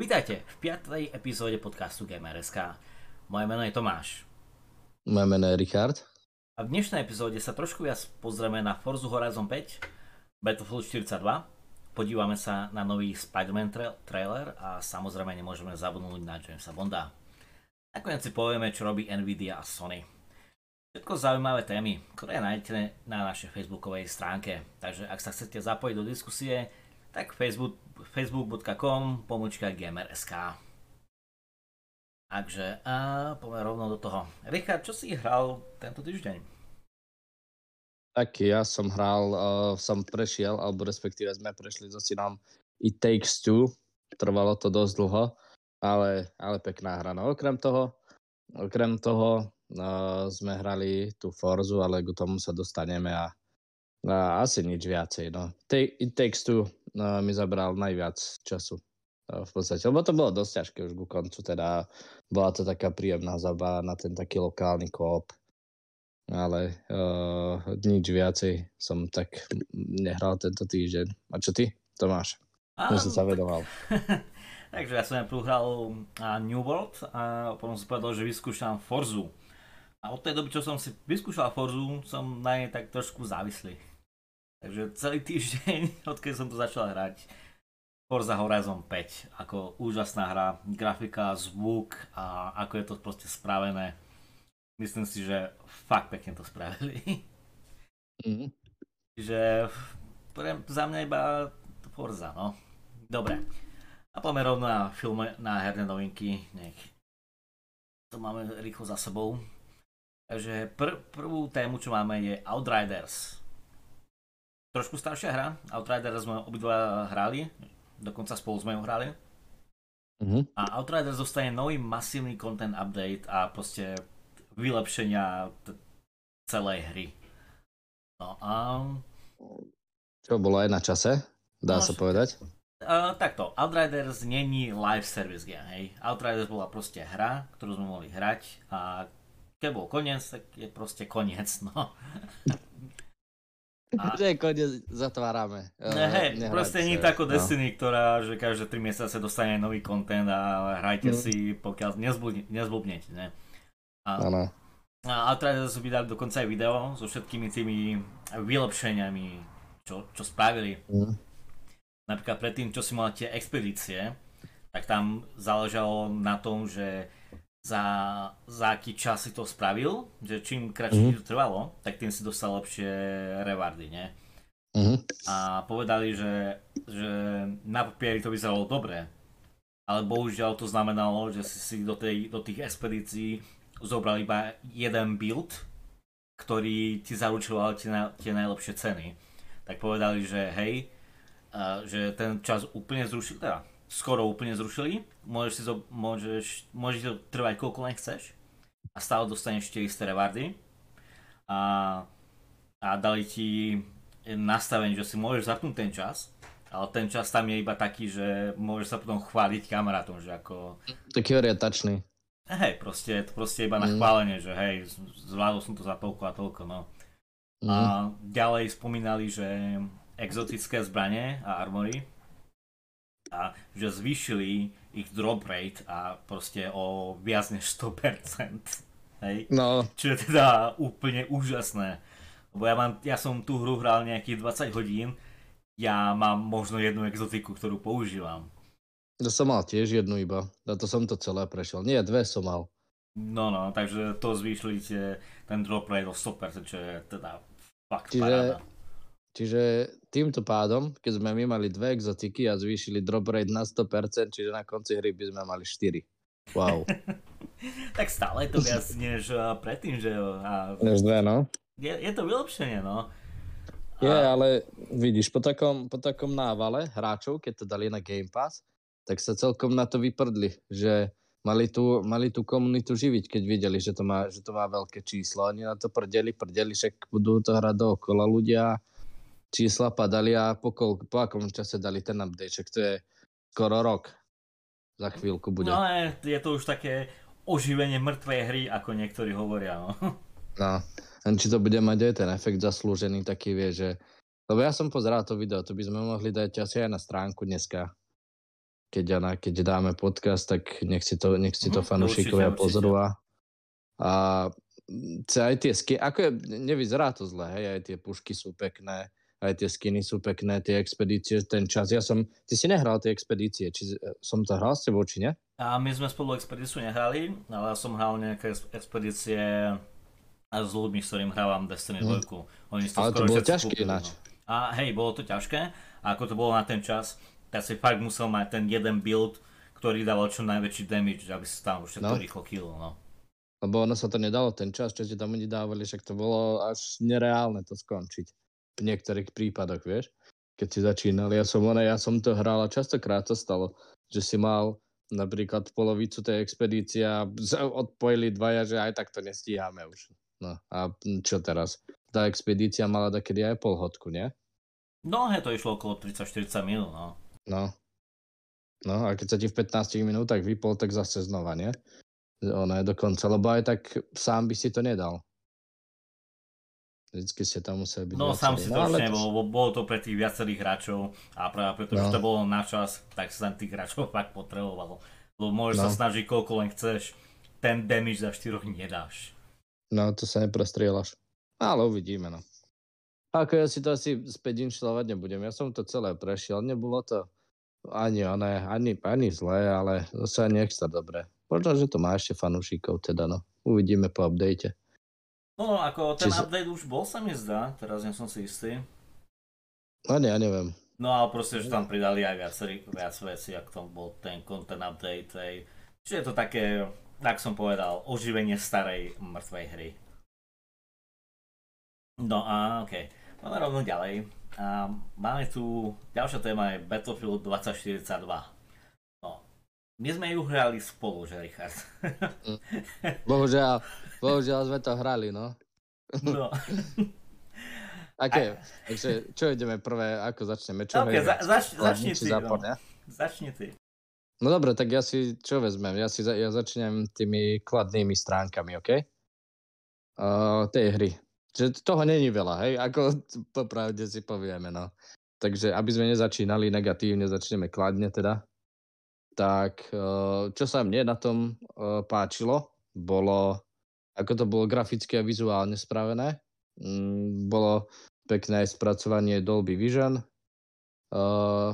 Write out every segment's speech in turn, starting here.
Vítajte v 5. epizóde podcastu Gamer.sk. Moje meno je Tomáš. Moje meno je Richard. A v dnešnej epizóde sa trošku viac pozrieme na Forza Horizon 5, Battlefield 42, podívame sa na nový Spider-Man tra- trailer a samozrejme nemôžeme zabudnúť na Jamesa Bonda. Nakoniec si povieme, čo robí Nvidia a Sony. Všetko zaujímavé témy, ktoré nájdete na našej facebookovej stránke. Takže ak sa chcete zapojiť do diskusie, tak facebook, facebook.com pomočka gamer.sk Takže a poďme rovno do toho. Richard, čo si hral tento týždeň? Tak ja som hral, uh, som prešiel, alebo respektíve sme prešli so synom It Takes Two. Trvalo to dosť dlho, ale, ale pekná hra. No okrem toho, okrem toho uh, sme hrali tú Forzu, ale k tomu sa dostaneme a, a asi nič viacej. No. It Takes Two mi zabral najviac času v podstate, lebo to bolo dosť ťažké už ku koncu, teda bola to taká príjemná zabava na ten taký lokálny koop, ale uh, nič viacej som tak nehral tento týždeň. A čo ty, Tomáš? Áno, som sa vedoval. Takže ja som najprv hral New World a potom som povedal, že vyskúšam Forzu. A od tej doby, čo som si vyskúšal Forzu, som na nej tak trošku závislý. Takže celý týždeň, odkedy som to začal hrať, Forza Horizon 5, ako úžasná hra, grafika, zvuk a ako je to proste spravené. Myslím si, že fakt pekne to spravili. Mm. Že pre, za mňa iba Forza, no. Dobre. A poďme rovno na filme, na herné novinky. Nech to máme rýchlo za sebou. Takže pr- prvú tému, čo máme, je Outriders. Trošku staršia hra. Outriders sme obidva hrali dokonca spolu sme ju hrali. Uh-huh. A Outriders zostane nový masívny content update a proste vylepšenia t- celej hry. No a... Čo bolo aj na čase, dá no, sa povedať? Uh, takto, Outriders není live service game, hej. Outriders bola proste hra, ktorú sme mohli hrať a keď bol koniec, tak je proste koniec, no. A... Že koniec zatvárame. Ne, hej, proste nie je ako no. Destiny, ktorá, že každé 3 mesiace dostane nový content a hrajte mm. si, pokiaľ nezblbnete, ne? A, ano. a teraz vydali dokonca aj video so všetkými tými vylepšeniami, čo, čo spravili. Mm. Napríklad predtým, čo si mal tie expedície, tak tam záležalo na tom, že za, za aký čas si to spravil, že čím kratšie mm. to trvalo, tak tým si dostal lepšie rewardy, nie? Mm. A povedali, že, že na papieri to vyzeralo dobre, ale bohužiaľ to znamenalo, že si si do, tej, do tých expedícií zobral iba jeden build, ktorý ti zaručoval tie, tie najlepšie ceny. Tak povedali, že hej, že ten čas úplne zrušil, teda skoro úplne zrušili. Môžeš, si to, môžeš, môžeš to trvať koľko len chceš a stále dostaneš tie isté rewardy. A, a dali ti nastavenie, že si môžeš zapnúť ten čas, ale ten čas tam je iba taký, že môžeš sa potom chváliť kamarátom, že ako... Taký orientačný. Hej, proste to proste iba na mm. chválenie, že hej, zvládol som to za toľko a toľko, no. Mm. A ďalej spomínali, že exotické zbranie a armory a že zvýšili ich drop rate a proste o viac než 100%. Hej? No. Čo je teda úplne úžasné. Lebo ja, mám, ja som tú hru hral nejakých 20 hodín, ja mám možno jednu exotiku, ktorú používam. Ja som mal tiež jednu iba, a to som to celé prešiel. Nie, dve som mal. No no, takže to zvýšili ten drop rate o 100%, čo je teda fakt Čiže paráda. Čiže týmto pádom, keď sme my mali dve exotiky a zvýšili drop rate na 100%, čiže na konci hry by sme mali 4. Wow. tak stále je to viac než uh, predtým, že a... Než dve, no. Je, je to vylepšenie, no. A... Je, ale vidíš, po takom, po takom návale hráčov, keď to dali na Game Pass, tak sa celkom na to vyprdli, že mali tú, mali tú komunitu živiť, keď videli, že to, má, že to má veľké číslo. Oni na to prdeli, prdeli, však budú to hrať dookola ľudia čísla padali a po, kol, po akom čase dali ten update, to je skoro rok. Za chvíľku bude. No je, je to už také oživenie mŕtvej hry, ako niektorí hovoria. No. no, len či to bude mať aj ten efekt zaslúžený, taký vie, že... Lebo ja som pozeral to video, to by sme mohli dať asi aj na stránku dneska. keď, ana, keď dáme podcast, tak nech si to, nech si to mm, fanúšikovia pozrú a, a aj tie sky, ako je, nevyzerá to zle, hej, aj tie pušky sú pekné, aj tie skiny sú pekné, tie expedície, ten čas. Ja som, ty si nehral tie expedície, či som to hral s tebou, či nie? A my sme spolu expedíciu nehrali, ale ja som hral nejaké expedície s ľuďmi, s ktorým hrávam Destiny 2. Hmm. Oni ale to bolo ťažké ináč. A hej, bolo to ťažké. A ako to bolo na ten čas, tak si fakt musel mať ten jeden build, ktorý dával čo najväčší damage, aby si tam už no. rýchlo kill, no. Lebo ono sa to nedalo ten čas, čo ste tam oni dávali, však to bolo až nereálne to skončiť v niektorých prípadoch, vieš. Keď si začínal, ja som, ja som to hral a častokrát to stalo, že si mal napríklad polovicu tej expedície a odpojili dvaja, že aj tak to nestíhame už. No a čo teraz? Tá expedícia mala takedy aj pol hodku, nie? No, he, to išlo okolo 30-40 minút, no. No. No a keď sa ti v 15 minútach vypol, tak zase znova, nie? Ono je dokonca, lebo aj tak sám by si to nedal. Vždycky ste tam museli byť No sám si to no, nebol, to... bolo to pre tých viacerých hráčov a práve preto, no. že to bolo na čas, tak sa tých hráčov fakt potrebovalo. Lebo môžeš no. sa snažiť koľko len chceš, ten damage za 4 nedáš. No to sa neprostrieľaš. Ale uvidíme no. Ako ja si to asi späť inštalovať nebudem. Ja som to celé prešiel, nebolo to ani oné, ani, ani zlé, ale zase ani extra dobré. Možno, že to má ešte fanúšikov teda, no. Uvidíme po update. No, ako ten Čiže... update už bol, sa mi zdá, teraz nie som si istý. No nie, ja neviem. No ale proste, že tam pridali aj viac, viac veci, ako tom bol ten content update. Hej. Čiže je to také, tak som povedal, oživenie starej mŕtvej hry. No a okej, okay. máme rovno ďalej. A máme tu, ďalšia téma je Battlefield 2042. My sme ju hrali spolu, že Richard? Bohužiaľ, Bohužiaľ sme to hrali, no. No. Aké, A... takže čo ideme prvé, ako začneme? Čo okay, za, zač, začni ty, zápor, no. Začni ty. No dobre, tak ja si, čo vezmem? Ja si ja začnem tými kladnými stránkami, OK? Uh, tej hry. Že toho není veľa, hej? Ako popravde si povieme, no. Takže aby sme nezačínali negatívne, začneme kladne teda. Tak, uh, čo sa mne na tom uh, páčilo, bolo ako to bolo graficky a vizuálne spravené. Mm, bolo pekné spracovanie Dolby Vision. Uh,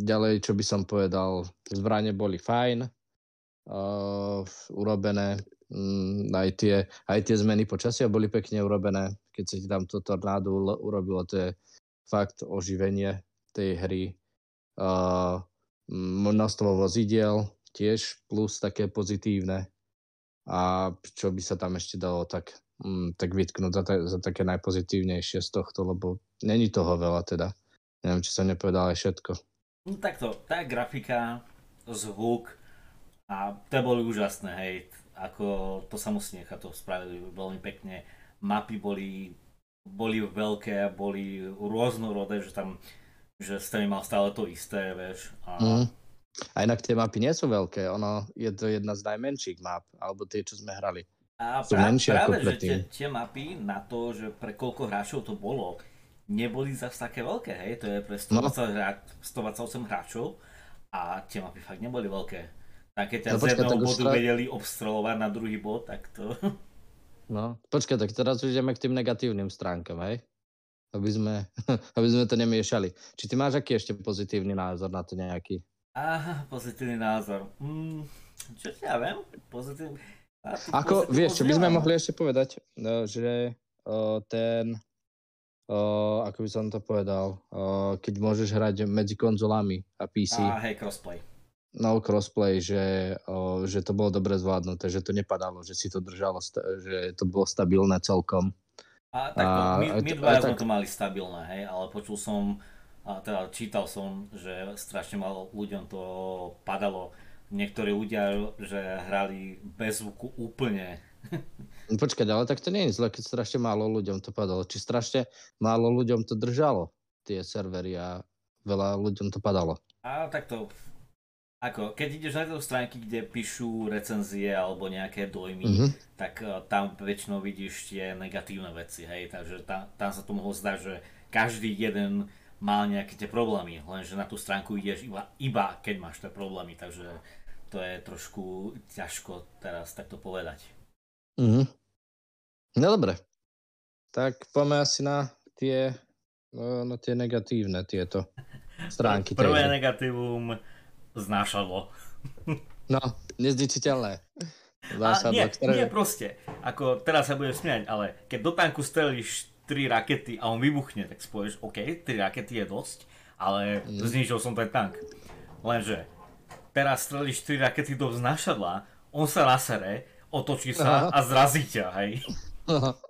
ďalej, čo by som povedal, zbranie boli fajn, urobené, um, aj, tie, aj tie zmeny počasia boli pekne urobené. Keď sa ti tam to tornádo urobilo, to je fakt oživenie tej hry. Uh, množstvo vozidiel, tiež plus také pozitívne a čo by sa tam ešte dalo tak, mm, tak vytknúť za, za také najpozitívnejšie z tohto, lebo není toho veľa teda. Neviem, či som nepovedal aj všetko. No takto, tá grafika, zvuk a to boli úžasné, hej, ako to sa musí nechať, to spravili veľmi pekne. Mapy boli, boli veľké, boli rôznorodé, že tam že ste mal stále to isté, vieš. A mm. A inak tie mapy nie sú veľké, ono je to jedna z najmenších map, alebo tie, čo sme hrali. A sú práve, menšie práve, ako že tie, tie mapy na to, že pre koľko hráčov to bolo, neboli zase také veľké, hej, to je pre 128, no. hra, 128 hráčov a tie mapy fakt neboli veľké. Tak keď ťa no, z jedného bodu tra... vedeli obstrelovať na druhý bod, tak to... No, počkaj, tak teraz už ideme k tým negatívnym stránkam, hej? Aby sme, aby sme to nemiešali. Či ty máš aký ešte pozitívny názor na to nejaký? Aha, pozitívny názor. Mm, čo ja viem? Pozitívny... Ako, vieš, čo by sme mohli ešte povedať, no, že o, ten, o, ako by som to povedal, keď môžeš hrať medzi konzolami a PC. A hej, crossplay. No, crossplay, že, že to bolo dobre zvládnuté, že to nepadalo, že si to držalo, že to bolo stabilné celkom. A takto, my, my dvaja sme tak... to mali stabilné, hej, ale počul som a teda čítal som, že strašne malo ľuďom to padalo. Niektorí ľudia, že hrali bez zvuku úplne. No počkať, ale tak to nie je zle, keď strašne málo ľuďom to padalo. Či strašne málo ľuďom to držalo, tie servery a veľa ľuďom to padalo. A takto, ako, keď ideš na tieto stránky, kde píšu recenzie alebo nejaké dojmy, mm-hmm. tak uh, tam väčšinou vidíš tie negatívne veci, hej, takže tam, tam sa to mohlo zdať, že každý jeden mal nejaké tie problémy, lenže na tú stránku ideš iba, iba keď máš tie problémy, takže to je trošku ťažko teraz takto povedať. Mhm. No dobre. Tak poďme asi na tie, no, na tie negatívne tieto stránky. Prvé negatívum znášadlo. No, nezničiteľné. Zásadlo, nie, ktoré... nie proste. Ako teraz sa budem smiať, ale keď do tanku strelíš 3 rakety a on vybuchne, tak spojíš, OK, 3 rakety je dosť, ale mm. zničil som ten tank. Lenže teraz strelíš 3 rakety do vznašadla, on sa nasere, otočí sa Aha. a zrazí ťa, hej. Aha.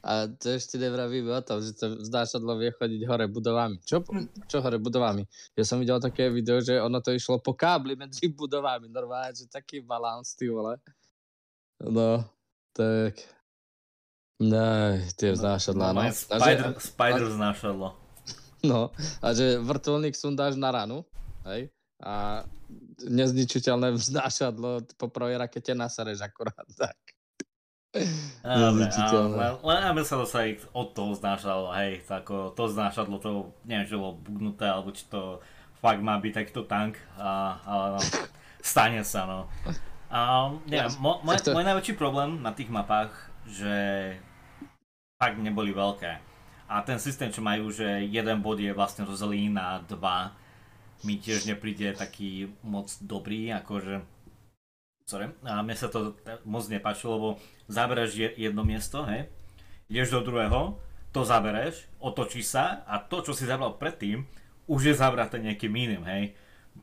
A to ešte nevravíme o tom, že to vznášadlo vie chodiť hore budovami. Čo, čo hore budovami? Ja som videl také video, že ono to išlo po kábli medzi budovami. Normálne, že taký balans, ty vole. No, tak No, tie vznášadlá, no. no. Spider, že, spider vznášadlo. No, a že vrtulník sundáš na ranu, hej, a nezničiteľné vznášadlo po prvej rakete nasereš akurát tak. Dobre, len aby sa dostali od toho znášadlo, hej, tako, to znášadlo, to neviem, či bolo bugnuté, alebo či to fakt má byť takýto tank, a, ale no, stane sa, no. A, neviem, môj, môj najväčší problém na tých mapách, že fakt neboli veľké. A ten systém, čo majú, že jeden bod je vlastne rozdelený na dva, mi tiež nepríde taký moc dobrý, akože sorry, a mne sa to moc nepáčilo, lebo zabereš jedno miesto, hej, ideš do druhého, to zabereš, otočíš sa a to, čo si zabral predtým, už je zabraté nejakým iným, hej.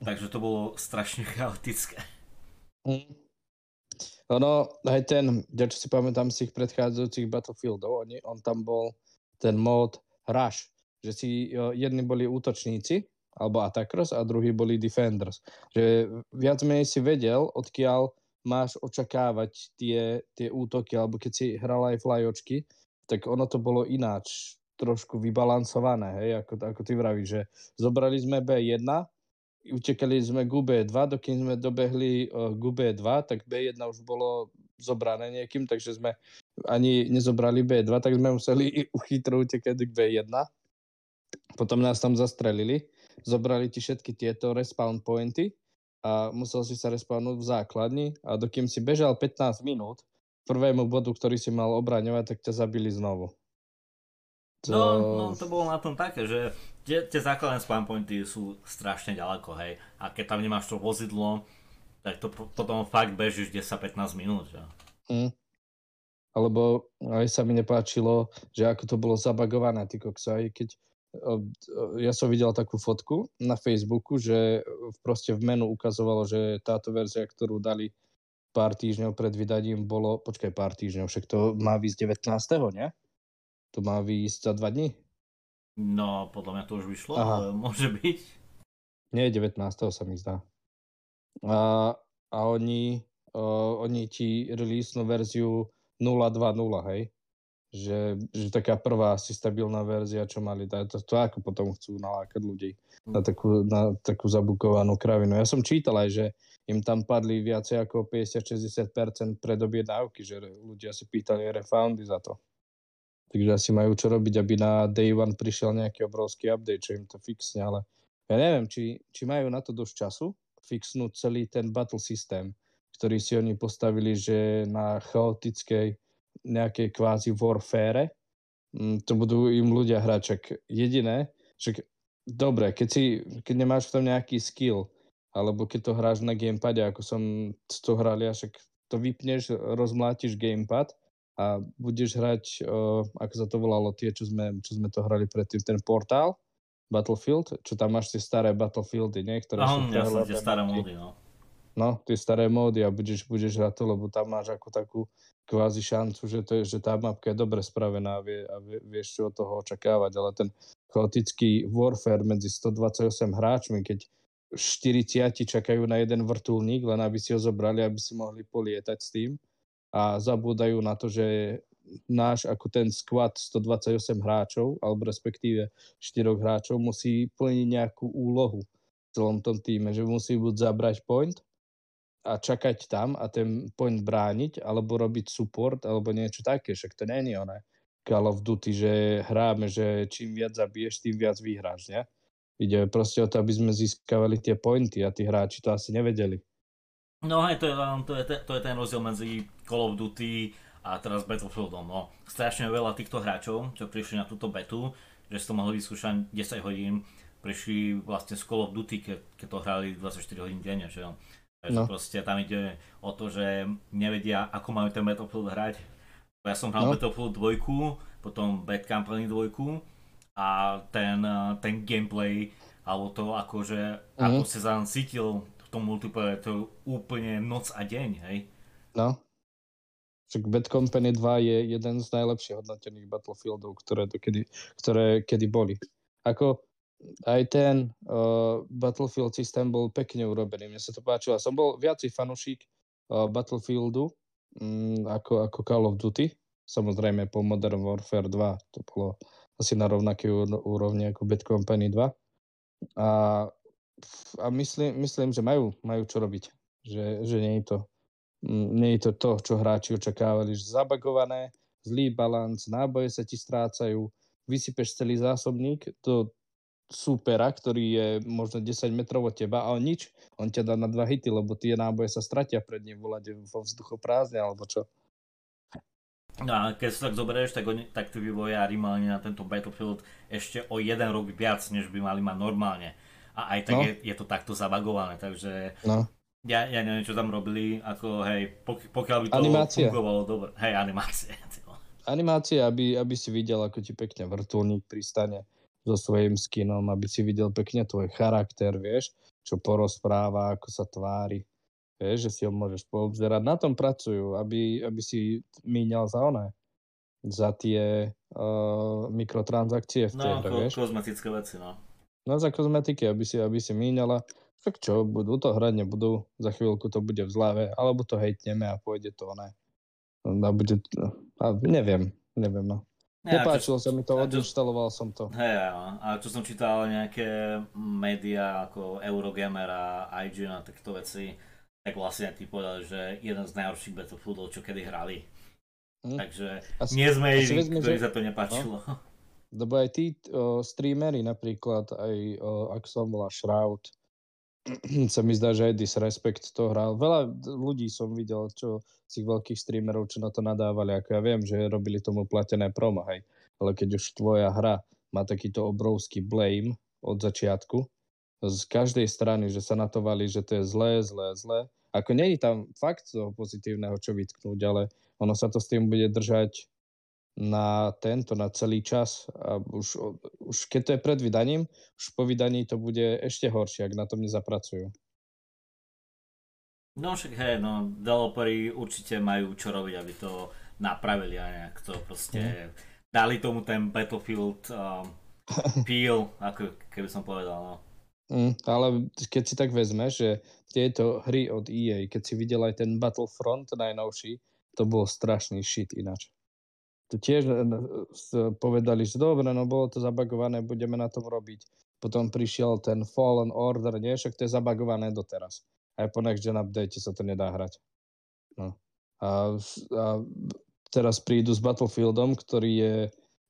Takže to bolo strašne chaotické. Mm. Ono, aj ten, ja čo si pamätám z tých predchádzajúcich Battlefieldov, oni, on tam bol ten mod Rush, že si jedni boli útočníci, alebo attackers a druhí boli defenders. Že viac menej si vedel, odkiaľ máš očakávať tie, tie útoky, alebo keď si hral aj flyočky, tak ono to bolo ináč trošku vybalancované, hej, ako, ako ty vravíš, že zobrali sme B1 utekali sme k B2, dokým sme dobehli k B2, tak B1 už bolo zobrané niekým, takže sme ani nezobrali B2, tak sme museli chytro utekať k B1. Potom nás tam zastrelili, zobrali ti všetky tieto respawn pointy a musel si sa respawnúť v základni a dokým si bežal 15 minút prvému bodu, ktorý si mal obraňovať, tak ťa zabili znovu. To... No, no, to bolo na tom také, že tie, tie základné spawn pointy sú strašne ďaleko, hej. A keď tam nemáš to vozidlo, tak to potom fakt bežíš 10-15 minút, že? Mm. Alebo aj sa mi nepáčilo, že ako to bolo zabagované, ty koksa, aj keď ja som videl takú fotku na Facebooku, že proste v menu ukazovalo, že táto verzia, ktorú dali pár týždňov pred vydaním, bolo, počkaj, pár týždňov, však to má výsť 19. nie? To má výjsť za dva dní? No, podľa mňa to už vyšlo, Aha. ale môže byť. Nie, 19. sa mi zdá. A, a oni, uh, oni ti release verziu 0.2.0, hej? Že, že taká prvá asi stabilná verzia, čo mali dať, to, to ako potom chcú nalákať ľudí na takú, na takú zabukovanú kravinu. Ja som čítal aj, že im tam padli viacej ako 50-60% predobjednávky, že ľudia si pýtali refundy za to. Takže asi majú čo robiť, aby na day one prišiel nejaký obrovský update, čo im to fixne, ale ja neviem, či, či majú na to dosť času fixnúť celý ten battle systém, ktorý si oni postavili, že na chaotickej nejakej kvázi warfare mm, to budú im ľudia hrať, čak jediné, však dobre, keď, si, keď nemáš v tom nejaký skill, alebo keď to hráš na gamepade, ako som to hral ja, však to vypneš, rozmlátiš gamepad a budeš hrať, uh, ako sa to volalo, tie, čo sme, čo sme to hrali predtým, ten portál, Battlefield, čo tam máš tie staré Battlefieldy, nie? Ktoré Aha, sú jasne, tie staré módy, no. No, tie staré módy a budeš, budeš hrať to, lebo tam máš ako takú kvázi šancu, že, to je, že tá mapka je dobre spravená a, vie, a vie, vieš, čo od toho očakávať, ale ten chaotický warfare medzi 128 hráčmi, keď 40 čakajú na jeden vrtulník, len aby si ho zobrali, aby si mohli polietať s tým, a zabúdajú na to, že náš ako ten squad 128 hráčov, alebo respektíve 4 hráčov musí plniť nejakú úlohu v celom tom týme, že musí buď zabrať point a čakať tam a ten point brániť, alebo robiť support, alebo niečo také, však to není oné. Call of Duty, že hráme, že čím viac zabiješ, tým viac vyhráš, ne? Ide proste o to, aby sme získavali tie pointy a tí hráči to asi nevedeli. No hej, to je, to je, to je ten rozdiel medzi Call of Duty a teraz Battlefieldom. No, strašne veľa týchto hráčov, čo prišli na túto betu, že si to mohli vyskúšať 10 hodín, prišli vlastne z Call of Duty, keď, keď to hrali 24 hodín denne, že jo. No. proste tam ide o to, že nevedia, ako majú ten Battlefield hrať. Ja som hral no. Battlefield 2, potom Bad Company 2 a ten, ten gameplay, alebo to akože, mm. ako si sa cítil v tom multiplayer, to je úplne noc a deň, hej. No. Však Bad Company 2 je jeden z najlepších hodnotených Battlefieldov, ktoré, to kedy, ktoré kedy boli. Ako aj ten uh, Battlefield systém bol pekne urobený, mne sa to páčilo. Som bol viacej fanúšik uh, Battlefieldu um, ako, ako Call of Duty. Samozrejme po Modern Warfare 2 to bolo asi na rovnakej úrovni ako Bad Company 2. A, a myslím, myslím, že majú, majú čo robiť. Že, že nie je to nie je to to, čo hráči očakávali, že zabagované, zlý balans, náboje sa ti strácajú, vysypeš celý zásobník do supera, ktorý je možno 10 metrov od teba, ale nič, on ťa dá na dva hity, lebo tie náboje sa stratia pred ním volať vo prázdne, alebo čo. No a keď sa tak zoberieš, tak, oni, tak tí vývojári mali na tento Battlefield ešte o jeden rok viac, než by mali mať normálne. A aj tak no. je, je to takto zabagované, takže no ja, ja neviem, čo tam robili, ako hej, pok- pokiaľ by to animácia. fungovalo dobre. Hej, animácie. Animácia, aby, aby si videl, ako ti pekne vrtulník pristane so svojím skinom, aby si videl pekne tvoj charakter, vieš, čo porozpráva, ako sa tvári. Vieš, že si ho môžeš poobzerať. Na tom pracujú, aby, aby si míňal za oné za tie uh, mikrotransakcie v tej no, hre, vieš? kozmetické veci, no. No za kozmetiky, aby si, aby si míňala tak čo, budú to hrať, nebudú, za chvíľku to bude v zláve, alebo to hejtneme a pôjde to ne. A bude, a neviem, neviem no. Nepáčilo sa mi to, odinštaloval som to. Hej, a čo som čítal nejaké médiá ako Eurogamer a IGN a takéto veci, tak vlastne tí povedali, že jeden z najhorších Battlefieldov, čo kedy hrali. Hm. Takže asi, nie sme jediní, ktorí že... sa to nepáčilo. No. Lebo aj tí o, streamery napríklad, aj o, ak som volá Shroud, sa mi zdá, že aj Disrespect to hral. Veľa ľudí som videl, čo z tých veľkých streamerov, čo na to nadávali. Ako ja viem, že robili tomu platené promo, hej. Ale keď už tvoja hra má takýto obrovský blame od začiatku, z každej strany, že sa na to valí, že to je zlé, zlé, zlé. Ako je tam fakt toho pozitívneho, čo vytknúť, ale ono sa to s tým bude držať na tento, na celý čas. A už, už keď to je pred vydaním, už po vydaní to bude ešte horšie, ak na tom nezapracujú. No však hej, no developeri určite majú čo robiť, aby to napravili a nejak to proste mm. dali tomu ten Battlefield um, feel, ako keby som povedal, no. Mm, ale keď si tak vezmeš, že tieto hry od EA, keď si videl aj ten Battlefront najnovší, to bol strašný shit ináč to tiež eh, povedali, že dobre, no bolo to zabagované, budeme na tom robiť. Potom prišiel ten Fallen Order, nie? Však to je zabagované doteraz. Aj po next gen update sa to nedá hrať. No. A, a teraz prídu s Battlefieldom, ktorý je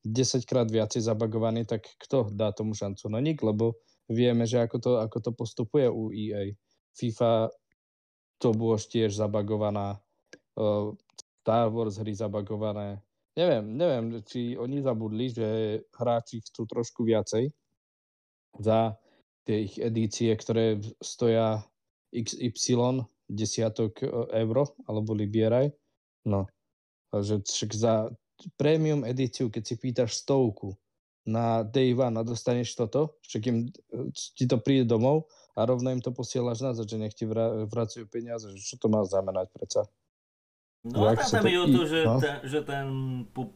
10 krát viacej zabagovaný, tak kto dá tomu šancu? No nik, lebo vieme, že ako to, ako to postupuje u EA. FIFA to bolo tiež zabagovaná, uh, Star Wars hry zabagované, neviem, neviem, či oni zabudli, že hráči chcú trošku viacej za tie ich edície, ktoré stoja XY desiatok e, euro, alebo libieraj. No, že však za premium edíciu, keď si pýtaš stovku na day one a dostaneš toto, však im, e, ti to príde domov a rovno im to posielaš nazad, že nech ti vracujú peniaze, že čo to má znamenať predsa. No a tam je o to, že, no? ten, že ten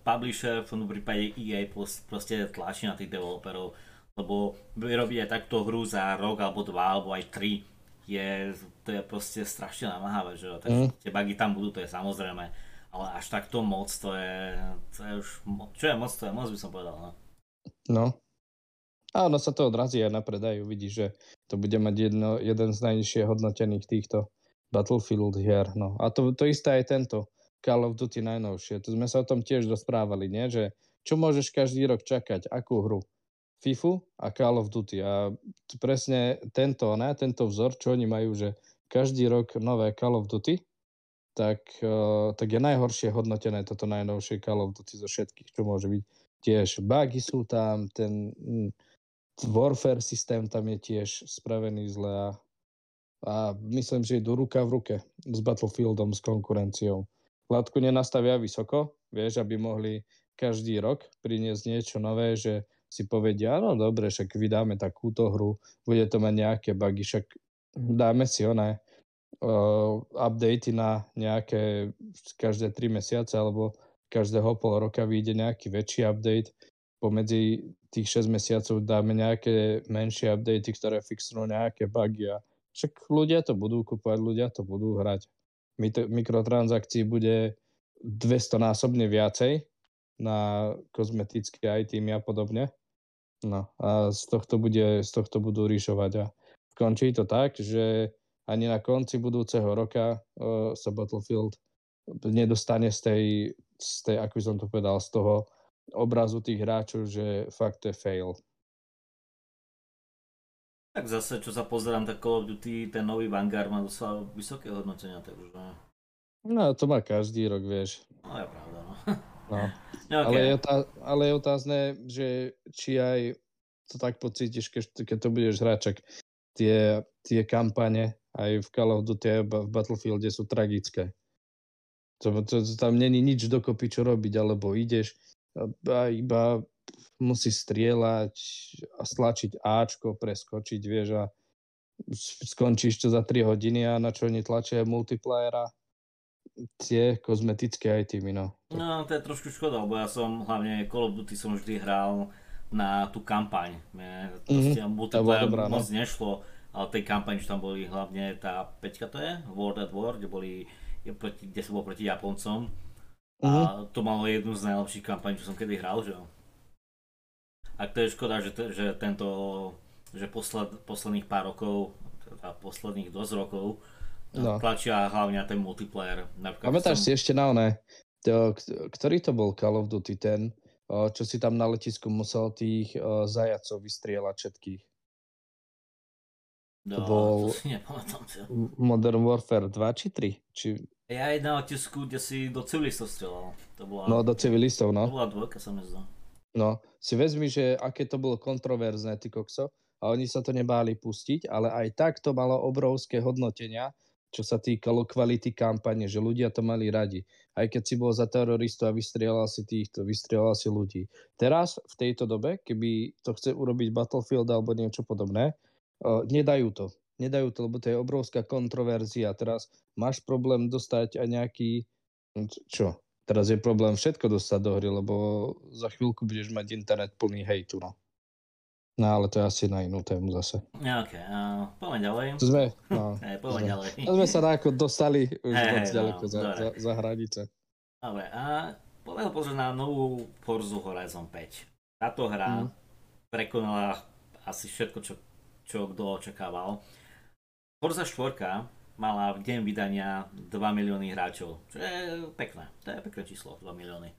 publisher v tom prípade EA proste tlačí na tých developerov, lebo vyrobiť aj takto hru za rok alebo dva alebo aj tri je, to je proste strašne namáhavé, že Takže mm. tie bugy tam budú, to je samozrejme, ale až takto moc, to je, to je už, čo je moc, to je moc by som povedal, no. No. A ono sa to odrazí aj na predaj, uvidíš, že to bude mať jedno, jeden z najnižšie hodnotených týchto Battlefield hier. No. A to, to isté aj tento Call of Duty najnovšie. To sme sa o tom tiež rozprávali, nie? že čo môžeš každý rok čakať, akú hru. FIFU a Call of Duty. A presne tento, ne, tento vzor, čo oni majú, že každý rok nové Call of Duty, tak, uh, tak je najhoršie hodnotené toto najnovšie Call of Duty zo všetkých, čo môže byť. Tiež bugy sú tam, ten mm, Warfare systém tam je tiež spravený zle a, a myslím, že idú ruka v ruke s Battlefieldom, s konkurenciou. Látku nenastavia vysoko, vieš, aby mohli každý rok priniesť niečo nové, že si povedia, no dobre, však vydáme takúto hru, bude to mať nejaké bugy, však dáme si oné uh, updaty na nejaké každé 3 mesiace alebo každého pol roka vyjde nejaký väčší update. Pomedzi tých 6 mesiacov dáme nejaké menšie updaty, ktoré fixujú nejaké bugy a však ľudia to budú kúpať, ľudia to budú hrať. Mikrotransakcií bude 200 násobne viacej na kozmetické itemy a podobne. No a z tohto, bude, z tohto budú ríšovať a skončí to tak, že ani na konci budúceho roka uh, sa Battlefield nedostane z tej, z tej, ako som to povedal, z toho obrazu tých hráčov, že fakt to je fail. Tak zase, čo sa pozerám, tak Call of Duty, ten nový Vanguard má dosť vysoké hodnotenia, takže... No, to má každý rok, vieš. No, je pravda, no. no. okay. ale, je otá- ale je otázne, že či aj to tak pocítiš, keď, keď to budeš hrať, čak tie, tie kampane aj v Call of Duty a v Battlefielde sú tragické. To, to, to, tam není nič dokopy, čo robiť, alebo ideš a iba musí strieľať a stlačiť Ačko, preskočiť, vieš, a skončíš to za 3 hodiny a na čo oni tlačia multiplayera tie kozmetické itemy, no. No, to je trošku škoda, lebo ja som hlavne Call of Duty som vždy hral na tú kampaň. mm-hmm. multiplayer dobrá, no. moc no. nešlo, ale tej kampaň, že tam boli hlavne tá peťka to je, World at War, kde boli, kde som bol proti Japoncom. Mm-hmm. A mhm. to malo jednu z najlepších kampaň, čo som kedy hral, že A to je škoda, že, že tento, že posled, posledných pár rokov, teda posledných dosť rokov, no. tlačia hlavne na ten multiplayer. Pamätáš som... si ešte na oné, to, ktorý to bol Call of Duty, ten, čo si tam na letisku musel tých zajacov vystrieľať všetkých. No, to bol to Modern Warfare 2 či 3? Či... Ja aj na letisku, kde si do civilistov strieľal. To bola... No, do civilistov, no. To bola dvojka, sa mi zdá. No, si vezmi, že aké to bolo kontroverzné, ty kokso, a oni sa to nebáli pustiť, ale aj tak to malo obrovské hodnotenia čo sa týkalo kvality kampane, že ľudia to mali radi. Aj keď si bol za teroristu a vystrieľal si týchto, vystrieľal si ľudí. Teraz, v tejto dobe, keby to chce urobiť Battlefield alebo niečo podobné, uh, nedajú to. Nedajú to, lebo to je obrovská kontroverzia. Teraz máš problém dostať aj nejaký... Čo? Teraz je problém všetko dostať do hry, lebo za chvíľku budeš mať internet plný hejtu, no. No ale to je asi na inú tému zase. Ok, uh, poďme ďalej. Sme, no, hey, poďme sme. ďalej. sme sa ako dostali už hey, moc hey, ďaleko no, za, za, za hranice. Dobre, a poďme pozrieť na novú Forzu Horizon 5. Táto hra mm. prekonala asi všetko, čo, čo kto očakával. Forza 4 mala v deň vydania 2 milióny hráčov, čo je pekné. To je pekné číslo, 2 milióny.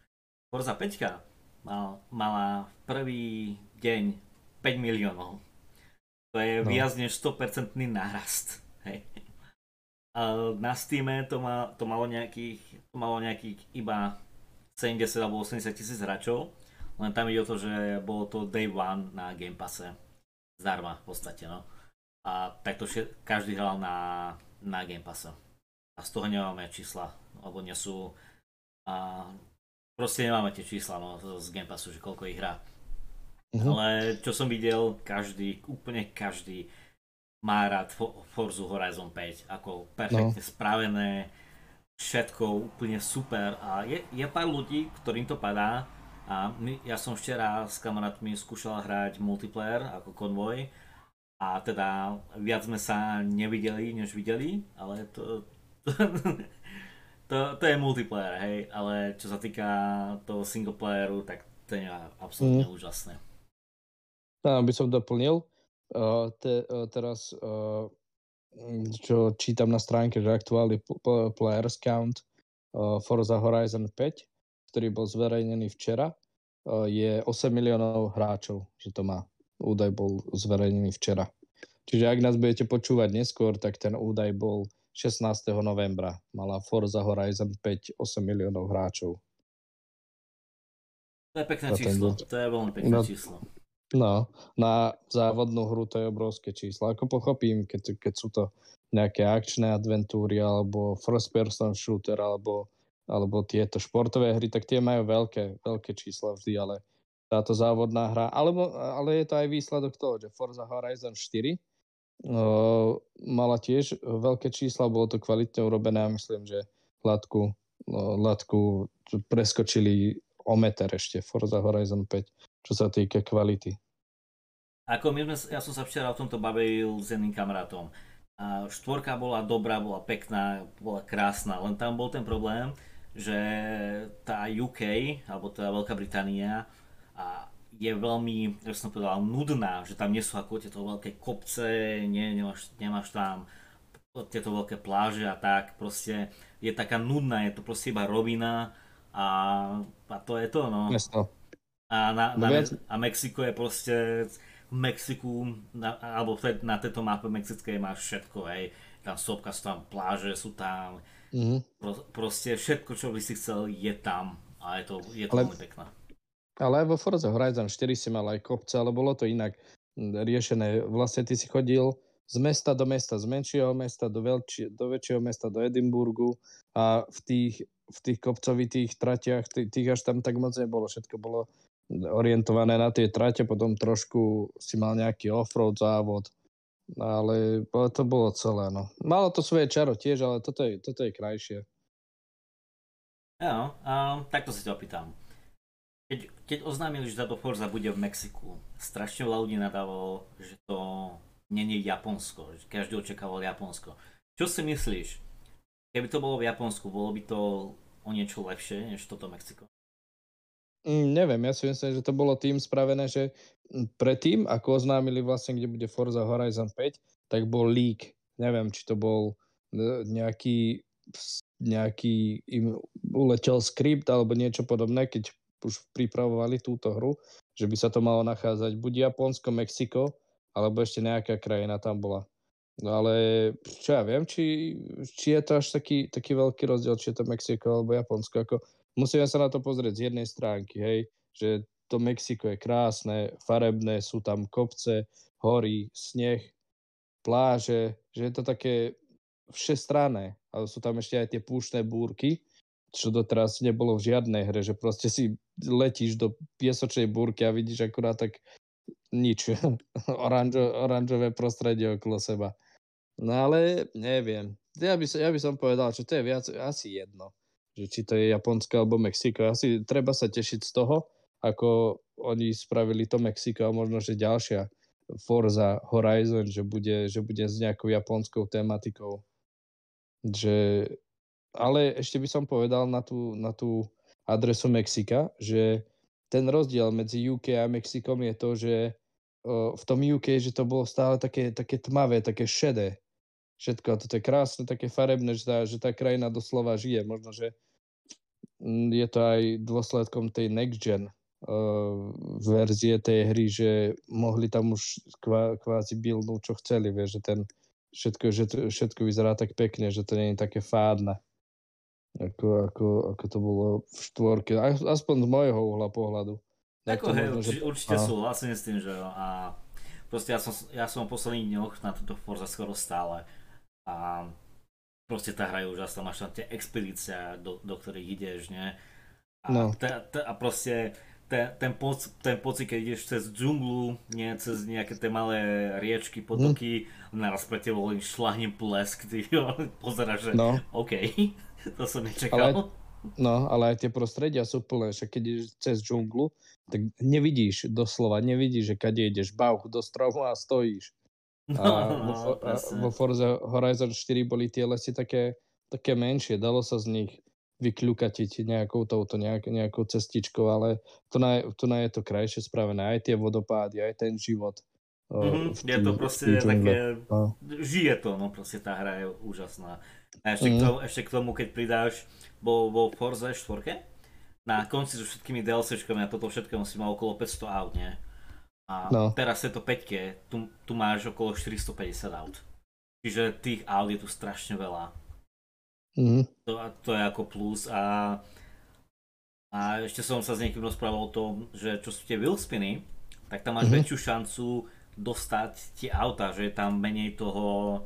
Forza 5 mal, mala prvý deň 5 miliónov. To je no. viac než 100% nárast. Hej. A na Steam to, má, to, malo nejakých, to malo nejakých iba 70 alebo 80 tisíc hráčov. Len tam ide o to, že bolo to day one na Game Passe. Zdarma v podstate, no. A takto každý hral na, na Game Passe. A z toho nemáme čísla, alebo nie sú... A proste nemáme tie čísla no, z Game Passu, že koľko ich hrá. Uh-huh. Ale čo som videl, každý, úplne každý má rád Forzu Horizon 5, ako perfektne no. spravené, všetko úplne super a je, je pár ľudí, ktorým to padá a my, ja som včera s kamarátmi skúšal hrať multiplayer ako konvoj a teda viac sme sa nevideli, než videli, ale to, to, to, to je multiplayer, hej, ale čo sa týka toho singleplayeru, tak to je absolútne mm. úžasné. Tam by som doplnil, uh, te, uh, teraz uh, čo čítam na stránke, že aktuálny players count uh, Forza Horizon 5, ktorý bol zverejnený včera, je 8 miliónov hráčov, že to má. Údaj bol zverejnený včera. Čiže ak nás budete počúvať neskôr, tak ten údaj bol 16. novembra. Mala Forza Horizon 5 8 miliónov hráčov. To je pekné číslo. To je veľmi pekné no, číslo. No, na závodnú hru to je obrovské číslo. Ako pochopím, keď, keď sú to nejaké akčné adventúry alebo first person shooter alebo alebo tieto športové hry, tak tie majú veľké, veľké čísla vždy, ale táto závodná hra, alebo, ale je to aj výsledok toho, že Forza Horizon 4 uh, mala tiež veľké čísla, bolo to kvalitne urobené a myslím, že latku, uh, latku preskočili o meter ešte Forza Horizon 5, čo sa týka kvality. Ako my sme, ja som sa včera o tomto bavil s jedným kamarátom. A štvorka bola dobrá, bola pekná, bola krásna, len tam bol ten problém, že tá UK, alebo tá Veľká Británia, a je veľmi, ako som povedal, nudná, že tam nie sú ako tieto veľké kopce, nie, nemáš, nemáš tam tieto veľké pláže a tak, proste je taká nudná, je to proste iba rovina a, a to je to, no. Mesto. A, na, na, a Mexiko je proste, v Mexiku, na, alebo na tejto mape mexickej máš všetko, hej, tam sopka sú tam pláže, sú tam Mm-hmm. Pro, proste všetko, čo by si chcel, je tam a je to, je to ale, veľmi pekné. Ale aj vo Forza Horizon 4 si mal aj kopce, ale bolo to inak riešené. Vlastne ty si chodil z mesta do mesta, z menšieho mesta do, veľči, do väčšieho mesta, do Edimburgu a v tých, v tých kopcovitých tratiach, tých, tých až tam tak moc nebolo. Všetko bolo orientované na tie trate, potom trošku si mal nejaký offroad závod ale to bolo celé, no. Malo to svoje čaro tiež, ale toto je, toto je krajšie. Áno, um, takto sa ťa opýtam. Keď, keď oznámili, že táto Forza bude v Mexiku, strašne veľa ľudí nadávalo, že to není Japonsko, že každý očakával Japonsko. Čo si myslíš? Keby to bolo v Japonsku, bolo by to o niečo lepšie než toto Mexiko? Mm, neviem, ja si myslím, že to bolo tým spravené, že predtým, ako oznámili vlastne, kde bude Forza Horizon 5, tak bol leak. Neviem, či to bol e, nejaký, nejaký im uletel skript alebo niečo podobné, keď už pripravovali túto hru, že by sa to malo nachádzať buď Japonsko, Mexiko, alebo ešte nejaká krajina tam bola. No ale čo ja viem, či, či je to až taký, taký veľký rozdiel, či je to Mexiko alebo Japonsko. Ako, musíme sa na to pozrieť z jednej stránky, hej, že to Mexiko je krásne, farebné, sú tam kopce, hory, sneh, pláže, že je to také všestranné, ale sú tam ešte aj tie púštne búrky, čo doteraz nebolo v žiadnej hre, že proste si letíš do piesočnej búrky a vidíš akurát tak nič, Oranžo, oranžové prostredie okolo seba. No ale neviem. Ja by, som, ja by som povedal, že to je viac asi jedno že či to je Japonsko alebo Mexiko. Asi treba sa tešiť z toho, ako oni spravili to Mexiko a možno, že ďalšia Forza Horizon, že bude, že bude s nejakou japonskou tematikou. Že, ale ešte by som povedal na tú, na tú adresu Mexika, že ten rozdiel medzi UK a Mexikom je to, že v tom UK, že to bolo stále také, také tmavé, také šedé všetko. A toto je krásne, také farebné, že tá, že tá krajina doslova žije. Možno, že mm, je to aj dôsledkom tej next gen uh, verzie tej hry, že mohli tam už kvá, kvázi buildnúť, čo chceli, vieš, že ten všetko, že to, všetko vyzerá tak pekne, že to nie je také fádne. Ako, ako, ako to bolo v štvorke, aspoň z môjho uhla pohľadu. Ako hej, možno, určite, že... určite súhlasím s tým, že a proste ja som, ja som v posledných dňoch na túto Forza skoro stále a proste tá hra je úžasná, máš tam tie expedícia, do, do ktorých ideš, nie? A, no. ta, ta, a proste ten, ten, poc, ten pocit, keď ideš cez džunglu, nie cez nejaké tie malé riečky, potoky, mm. naraz pre teba len šlahnem plesk, ty pozeráš, že no. OK, to som nečakal. Ale, no, ale aj tie prostredia sú plné, že keď ideš cez džunglu, tak nevidíš doslova, nevidíš, že kade ideš, bauch do stromu a stojíš. No, a no, vo, a vo Forza Horizon 4 boli tie lesy také, také menšie, dalo sa z nich vykľukatiť nejakou touto, nejak, nejakou cestičkou, ale tu na, tu na je to krajšie spravené, aj tie vodopády, aj ten život. Mm-hmm, tý, je to proste také, no. žije to, no proste tá hra je úžasná. A ešte, mm. k, tomu, ešte k tomu, keď pridáš, bol vo Forza 4, na konci so všetkými DLCčkami a toto všetko si mal okolo 500 aut, nie? A no. teraz je to 5 tu, tu máš okolo 450 aut. Čiže tých aut je tu strašne veľa. Mm. To, to je ako plus a a ešte som sa s niekým rozprával o tom, že čo sú tie wheelspiny, tak tam máš mm-hmm. väčšiu šancu dostať tie auta, že je tam menej toho,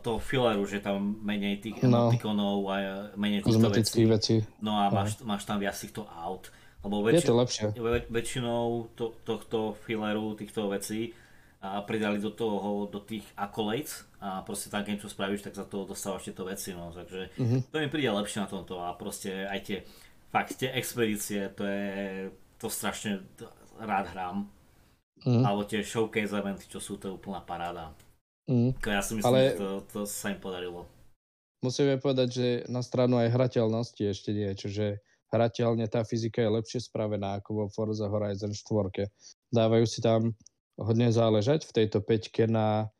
toho filleru, že tam menej tých no. emotikonov a menej týchto vecí. vecí. No a máš, no. máš tam viac týchto aut. Lebo väčši- je to lepšie. väčšinou to, tohto filleru, týchto vecí a pridali do toho, do tých accolades a proste tam keď čo spravíš, tak za to dostávaš tieto veci, no, takže mm-hmm. to mi príde lepšie na tomto a proste aj tie fakt tie expedície, to je, to strašne rád hrám. Mm. Alebo tie showcase eventy, čo sú, to je úplná paráda. Mm. Ja si myslím, Ale... že to, to sa im podarilo. Musíme povedať, že na stranu aj hrateľnosti ešte niečo, že hrateľne tá fyzika je lepšie spravená ako vo Forza Horizon 4. Dávajú si tam hodne záležať v tejto peťke na,